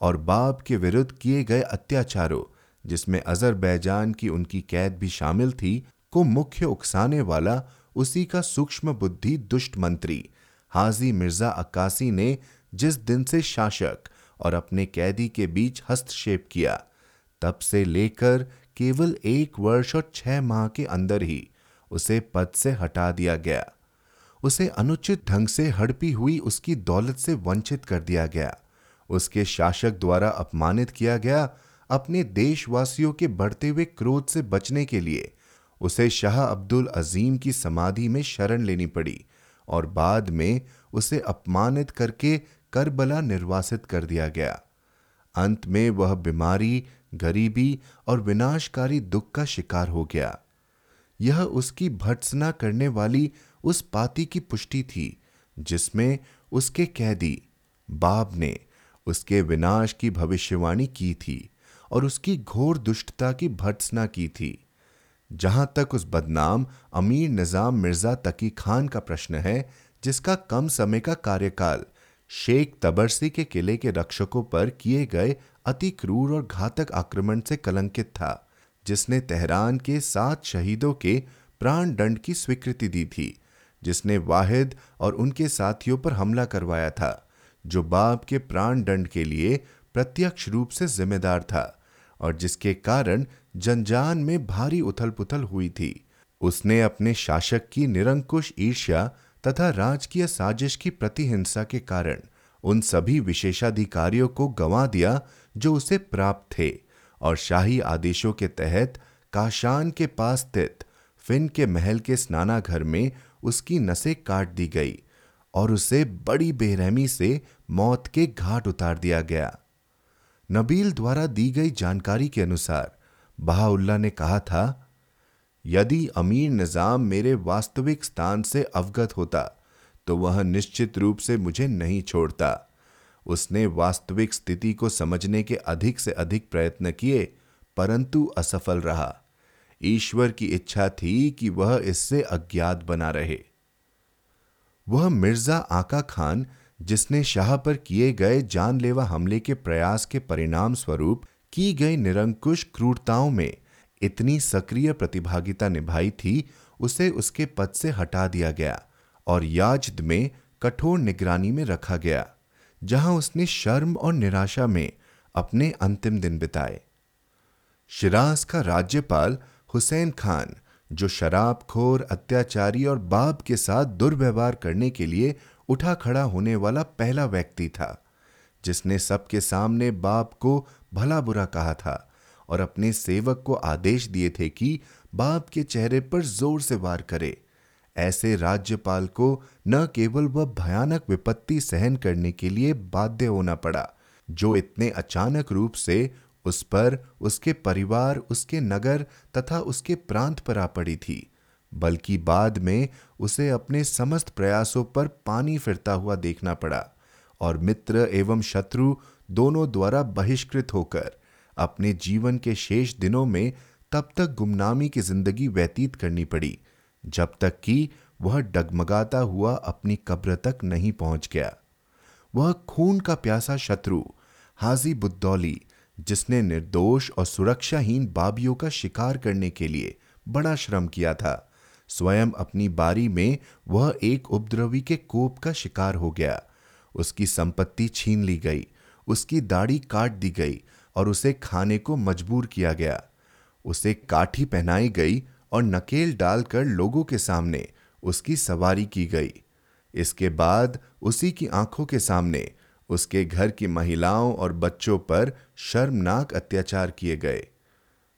और बाप के विरुद्ध किए गए अत्याचारों, जिसमें अजरबैजान की उनकी कैद भी शामिल थी, को मुख्य उकसाने वाला उसी का सूक्ष्म बुद्धि दुष्ट मंत्री हाजी मिर्ज़ा अक्कासी ने जिस दिन से शासक और अपने कैदी के बीच हस्तक्षेप किया, तब से लेकर केवल एक वर्ष और छह माह के अंदर ही उसे पद से हटा दिया गया। उसे अनुचित ढंग से हड़पी हुई उसकी दौलत से वंचित कर दिया गया। उसके शासक द्वारा अपमानित किया गया अपने देशवासियों के बढ़ते हुए क्रोध से बचने के लिए उसे शाह अब्दुल अजीम की समाधि में शरण लेनी पड़ी और बाद में उसे अपमानित करके करबला निर्वासित कर दिया गया। अंत में वह बीमारी, गरीबी और विनाशकारी दुख का शिकार हो गया। यह उसकी भर्त्सना करने वाली उस पाती की पुष्टि थी, जिसमें उसके कैदी, बाब ने उसके विनाश की भविष्यवाणी की थी और उसकी घोर दुष्टता की भर्त्सना की थी। जहाँ तक उस बदनाम अमीर निज़ाम मिर्ज़ा तकी खान का प्रश्न है, जिसका कम समय का कार्यकाल शेख तबरसी के किले के रक्षकों पर किए गए अति क्रूर और घातक आक्रमण से कलंकित था। जिसने तेहरान के सात शहीदों के प्राण दंड की स्वीकृति दी थी, जिसने वाहिद और उनके साथियों पर हमला करवाया था, जो बाप के प्राण दंड के लिए प्रत्यक्ष रूप से जिम्मेदार था और जिसके कारण जनजान में भारी उथल पुथल हुई थी। उसने अपने शासक की निरंकुश ईर्ष्या तथा राजकीय साजिश की प्रतिहिंसा के कारण उन सभी विशेषाधिकारियों को गंवा दिया जो उसे प्राप्त थे। और शाही आदेशों के तहत काशान के पास स्थित फिन के महल के स्नानाघर में उसकी नसें काट दी गई और उसे बड़ी बेरहमी से मौत के घाट उतार दिया गया। नबील द्वारा दी गई जानकारी के अनुसार बहाउल्ला ने कहा था, यदि अमीर निज़ाम मेरे वास्तविक स्थान से अवगत होता तो वह निश्चित रूप से मुझे नहीं छोड़ता। उसने वास्तविक स्थिति को समझने के अधिक से अधिक प्रयत्न किए, परंतु असफल रहा। ईश्वर की इच्छा थी कि वह इससे अज्ञात बना रहे। वह मिर्ज़ा आका खान, जिसने शाह पर किए गए जानलेवा हमले के प्रयास के परिणाम स्वरूप की गई निरंकुश क्रूरताओं में इतनी सक्रिय प्रतिभागिता निभाई थी, उसे उसके पद से हटा दिया गया और याजद में कठोर निगरानी में रखा गया। जहाँ उसने शर्म और निराशा में अपने अंतिम दिन बिताए। शिराज का राज्यपाल हुसैन खान, जो शराबखोर, अत्याचारी और बाप के साथ दुर्व्यवहार करने के लिए उठा खड़ा होने वाला पहला व्यक्ति था, जिसने सबके सामने बाप को भला बुरा कहा था और अपने सेवक को आदेश दिए थे कि बाप के चेहरे पर ज़ोर से वार करे। ऐसे राज्यपाल को न केवल वह भयानक विपत्ति सहन करने के लिए बाध्य होना पड़ा, जो इतने अचानक रूप से उस पर, उसके परिवार, उसके नगर तथा उसके प्रांत पर आ पड़ी थी, बल्कि बाद में उसे अपने समस्त प्रयासों पर पानी फिरता हुआ देखना पड़ा और मित्र एवं शत्रु दोनों द्वारा बहिष्कृत होकर अपने जीवन के शेष दिनों में तब तक गुमनामी की ज़िंदगी व्यतीत करनी पड़ी। जब तक कि वह डगमगाता हुआ अपनी कब्र तक नहीं पहुँच गया। वह खून का प्यासा शत्रु, हाजी बुद्दौली, जिसने निर्दोष और सुरक्षाहीन बाबियों का शिकार करने के लिए बड़ा श्रम किया था, स्वयं अपनी बारी में वह एक उपद्रवी के कोप का शिकार हो गया। उसकी संपत्ति छीन ली गई, उसकी दाढ़ी काट दी गई और उसे खाने को मजबूर किया गया। उसे काठी पहनाई गई और नकेल डालकर लोगों के सामने उसकी सवारी की गई। इसके बाद उसी की आँखों के सामने उसके घर की महिलाओं और बच्चों पर शर्मनाक अत्याचार किए गए।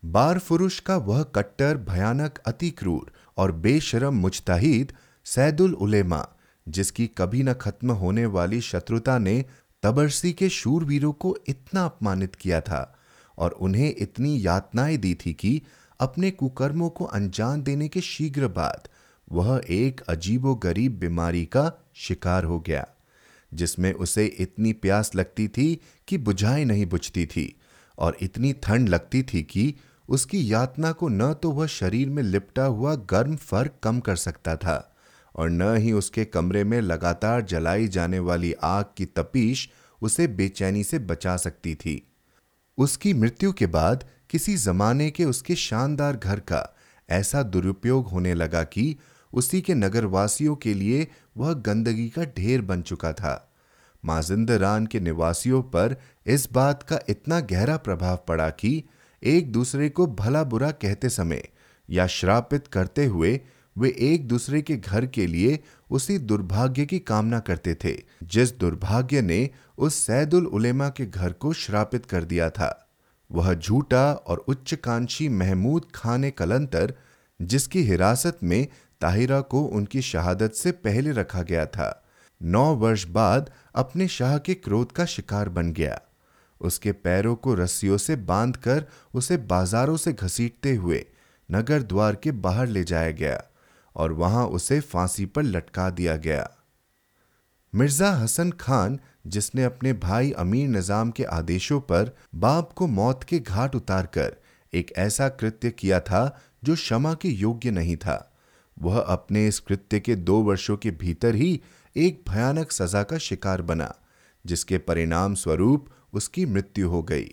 बार फुरुष का वह कट्टर भयानक, अति क्रूर और बेशरम मुजताहिद सैदुल उलेमा, जिसकी कभी न खत्म होने वाली शत्रुता ने तबरसी के शूरवीरों को इतना अपमानित किया था और उन्हें इतनी यातनाएँ दी थी कि अपने कुकर्मों को अंजाम देने के शीघ्र बाद, वह एक अजीबो गरीब बीमारी का शिकार हो गया, जिसमें उसे इतनी प्यास लगती थी कि बुझाई नहीं बुझती थी और इतनी ठंड लगती थी कि उसकी यातना को न तो वह शरीर में लिपटा हुआ गर्म फ़र्क कम कर सकता था और न ही उसके कमरे में लगातार जलाई जाने वाली आग की तपीश उसे बेचैनी से बचा सकती थी। उसकी मृत्यु के बाद किसी जमाने के उसके शानदार घर का ऐसा दुरुपयोग होने लगा कि उसी के नगरवासियों के लिए वह गंदगी का ढेर बन चुका था। माजिंदरान के निवासियों पर इस बात का इतना गहरा प्रभाव पड़ा कि एक दूसरे को भला बुरा कहते समय या श्रापित करते हुए वे एक दूसरे के घर के लिए उसी दुर्भाग्य की कामना करते थे, जिस दुर्भाग्य ने उस सैदुल उलेमा के घर को श्रापित कर दिया था। वह झूठा और उच्चकांक्षी महमूद खान कलंतर जिसकी हिरासत में ताहिरा को उनकी शहादत से पहले रखा गया था। नौ वर्ष बाद अपने शाह के क्रोध का शिकार बन गया। उसके पैरों को रस्सियों से बांधकर उसे बाजारों से घसीटते हुए नगर द्वार के बाहर ले जाया गया और वहाँ उसे फांसी पर लटका दिया गया। मिर्ज़ा हसन खान जिसने अपने भाई अमीर निज़ाम के आदेशों पर बाप को मौत के घाट उतारकर एक ऐसा कृत्य किया था जो क्षमा के योग्य नहीं था। वह अपने इस कृत्य के दो वर्षों के भीतर ही एक भयानक सजा का शिकार बना, जिसके परिणाम स्वरूप उसकी मृत्यु हो गई।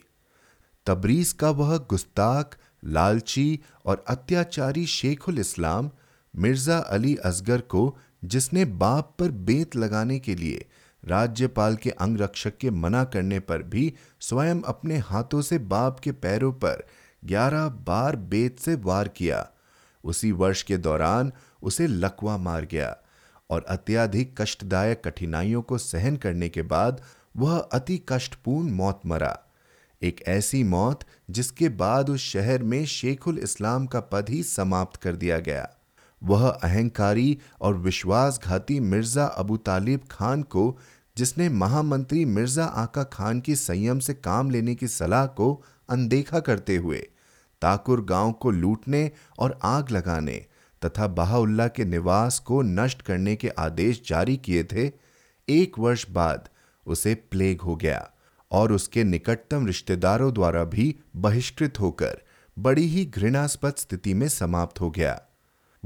तबरीज का वह गुस्ताख, लालची और अत्याचारी शेखुल इस्लाम, मिर्ज़ा अली असगर को जिसने बाप पर बेत लगाने के लिए राज्यपाल के अंगरक्षक के मना करने पर भी स्वयं अपने हाथों से बाप के पैरों पर ग्यारह बार बेत से वार किया। उसी वर्ष के दौरान उसे लकवा मार गया और अत्याधिक कष्टदायक कठिनाइयों को सहन करने के बाद वह अति कष्टपूर्ण मौत मरा। एक ऐसी मौत जिसके बाद उस शहर में शेखुल इस्लाम का पद ही समाप्त कर दिया गया। वह अहंकारी और विश्वासघाती मिर्ज़ा अबू तालिब खान को, जिसने महामंत्री मिर्ज़ा आका खान की संयम से काम लेने की सलाह को अनदेखा करते हुए ताकुर गाँव को लूटने और आग लगाने तथा बहाउल्ला के निवास को नष्ट करने के आदेश जारी किए थे, एक वर्ष बाद उसे प्लेग हो गया और उसके निकटतम रिश्तेदारों द्वारा भी बहिष्कृत होकर बड़ी ही घृणास्पद स्थिति में समाप्त हो गया।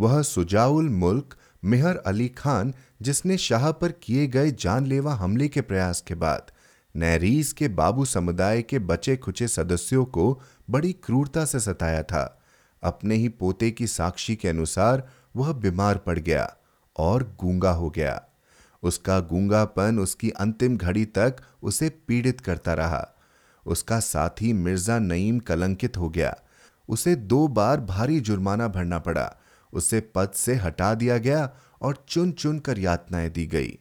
वह सुजाउल मुल्क मेहर अली खान, जिसने शाह पर किए गए जानलेवा हमले के प्रयास के बाद नैरीज के बाबू समुदाय के बचे खुचे सदस्यों को बड़ी क्रूरता से सताया था। अपने ही पोते की साक्षी के अनुसार वह बीमार पड़ गया और गूँगा हो गया। उसका गूंगापन उसकी अंतिम घड़ी तक उसे पीड़ित करता रहा। उसका साथी मिर्ज़ा नईम कलंकित हो गया। उसे दो बार भारी जुर्माना भरना पड़ा। उसे पद से हटा दिया गया और चुन चुन कर यातनाएँ दी गई।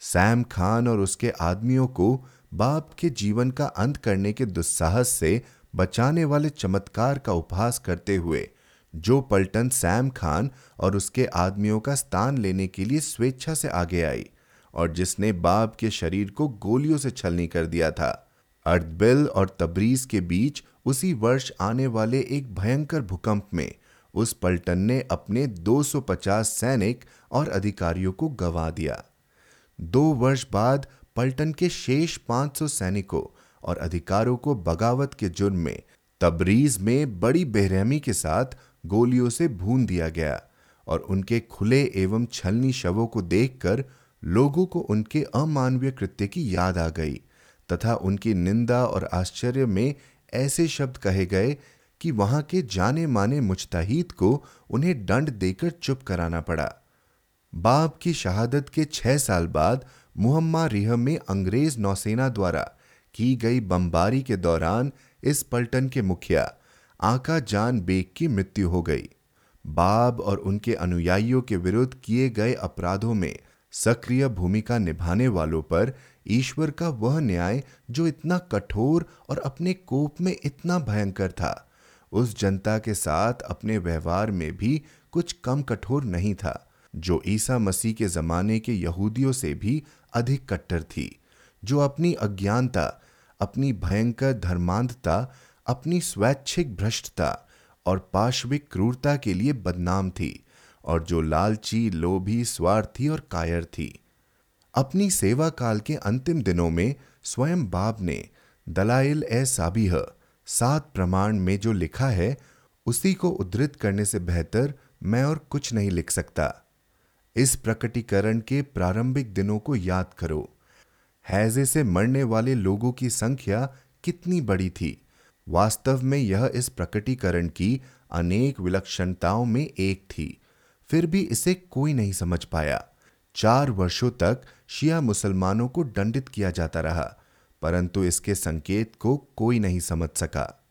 सैम खान और उसके आदमियों को बाप के जीवन का अंत करने के दुस्साहस से बचाने वाले चमत्कार का उपहास करते हुए, जो पलटन सैम खान और उसके आदमियों का स्थान लेने के लिए स्वेच्छा से आगे आई और जिसने बाप के शरीर को गोलियों से छलनी कर दिया था। अर्दबिल और तबरीज के बीच उसी वर्ष आने वाले एक भयंकर भूकंप में उस पलटन ने अपने 250 सैनिक और अधिकारियों को गवा दिया। दो वर्ष बाद पलटन के शेष 500 सैनिकों और अधिकारों को बगावत के जुर्म में, तबरीज में बड़ी बेरहमी के साथ गोलियों से भून दिया गया और उनके खुले एवं छलनी शवों को देखकर लोगों को उनके अमानवीय कृत्य की याद आ गई तथा उनकी निंदा और आश्चर्य में ऐसे शब्द कहे गए कि वहाँ के जाने माने मुजतहीद को उन्हें दंड देकर चुप कराना पड़ा। बाप की शहादत के छह साल बाद मुहम्मा रिह में अंग्रेज़ नौसेना द्वारा की गई बमबारी के दौरान इस पलटन के मुखिया, आका जान बेग की मृत्यु हो गई। बाब और उनके अनुयायियों के विरुद्ध किए गए अपराधों में सक्रिय भूमिका निभाने वालों पर ईश्वर का वह न्याय जो इतना कठोर और अपने कोप में इतना भयंकर था उस जनता के साथ अपने व्यवहार में भी कुछ कम कठोर नहीं था, जो ईसा मसीह के जमाने के यहूदियों से भी अधिक कट्टर थी, जो अपनी अज्ञानता, अपनी भयंकर धर्मांधता, अपनी स्वैच्छिक भ्रष्टता और पाश्विक क्रूरता के लिए बदनाम थी और जो लालची, लोभी, स्वार्थी और कायर थी। अपनी सेवा काल के अंतिम दिनों में स्वयं बाब ने दलाइल ए साबिह सात प्रमाण में जो लिखा है, उसी को उद्धृत करने से बेहतर मैं और कुछ नहीं लिख सकता। इस प्रकटीकरण के प्रारंभिक दिनों को याद करो। हैजे से मरने वाले लोगों की संख्या कितनी बड़ी थी। वास्तव में यह इस प्रकटीकरण की अनेक विलक्षणताओं में एक थी। फिर भी इसे कोई नहीं समझ पाया। चार वर्षों तक शिया मुसलमानों को दंडित किया जाता रहा। परंतु इसके संकेत को कोई नहीं समझ सका।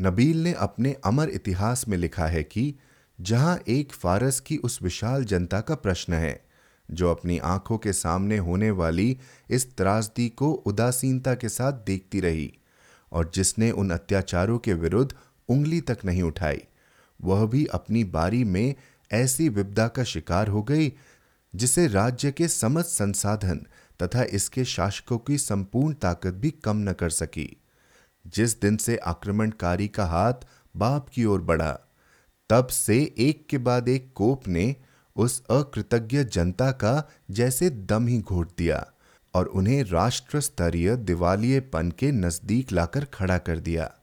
नबील ने अपने अमर इतिहास में लिखा है कि जहाँ एक फारस की उस विशाल जनता का प्रश्न है, जो अपनी आँखों के सामने होने वाली इस त्रासदी को उदासीनता के साथ देखती रही और जिसने उन अत्याचारों के विरुद्ध उंगली तक नहीं उठाई, वह भी अपनी बारी में ऐसी विपदा का शिकार हो गई, जिसे राज्य के समस्त संसाधन तथा इसके शासकों की संपूर्ण ताकत भी कम न कर सकी। जिस दिन से आक्रमणकारी का हाथ बाप की ओर बढ़ा, तब से एक के बाद एक कोप ने उस अकृतज्ञ जनता का जैसे दम ही घोट दिया और उन्हें राष्ट्र स्तरीय दिवालियेपन के नज़दीक लाकर खड़ा कर दिया।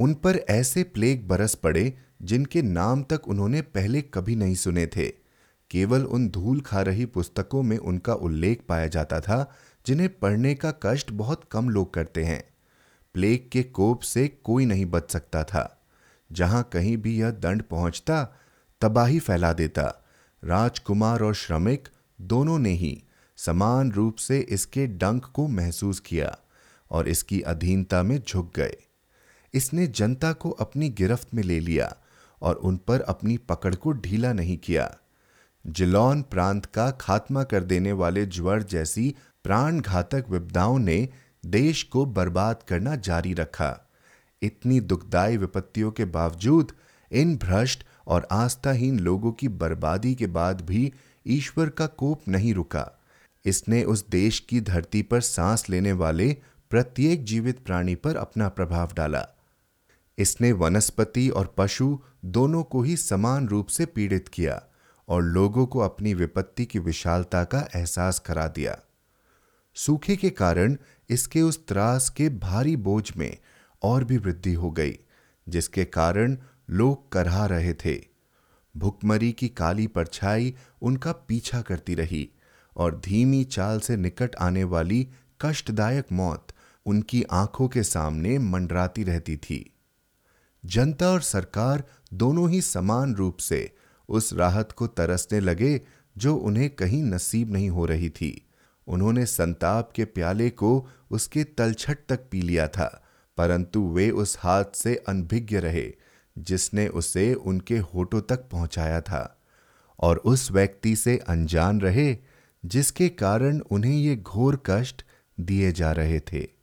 उन पर ऐसे प्लेग बरस पड़े जिनके नाम तक उन्होंने पहले कभी नहीं सुने थे। केवल उन धूल खा रही पुस्तकों में उनका उल्लेख पाया जाता था, जिन्हें पढ़ने का कष्ट बहुत कम लोग करते हैं। प्लेग के कोप से कोई नहीं बच सकता था। जहाँ कहीं भी यह दंड पहुँचता, तबाही फैला देता। राजकुमार और श्रमिक दोनों ने ही समान रूप से इसके डंक को महसूस किया और इसकी अधीनता में झुक गए। इसने जनता को अपनी गिरफ्त में ले लिया और उन पर अपनी पकड़ को ढीला नहीं किया। जिलौन प्रांत का खात्मा कर देने वाले ज्वर जैसी प्राण घातक विपदाओं ने देश को बर्बाद करना जारी रखा। इतनी दुखदायी विपत्तियों के बावजूद इन भ्रष्ट और आस्थाहीन लोगों की बर्बादी के बाद भी ईश्वर का कोप नहीं रुका। इसने उस देश की धरती पर सांस लेने वाले प्रत्येक जीवित प्राणी पर अपना प्रभाव डाला। इसने वनस्पति और पशु दोनों को ही समान रूप से पीड़ित किया। और लोगों को अपनी विपत्ति की विशालता का एहसास करा दिया। सूखे के कारण इसके उस त्रास के भारी बोझ में और भी वृद्धि हो गई, जिसके कारण लोग करहा रहे थे। भुखमरी की काली परछाई उनका पीछा करती रही और धीमी चाल से निकट आने वाली कष्टदायक मौत उनकी आँखों के सामने मंडराती रहती थी। जनता और सरकार दोनों ही समान रूप से उस राहत को तरसने लगे जो उन्हें कहीं नसीब नहीं हो रही थी। उन्होंने संताप के प्याले को उसके तलछट तक पी लिया था, परंतु वे उस हाथ से अनभिज्ञ रहे, जिसने उसे उनके होठों तक पहुँचाया था। और उस व्यक्ति से अनजान रहे, जिसके कारण उन्हें ये घोर कष्ट दिए जा रहे थे।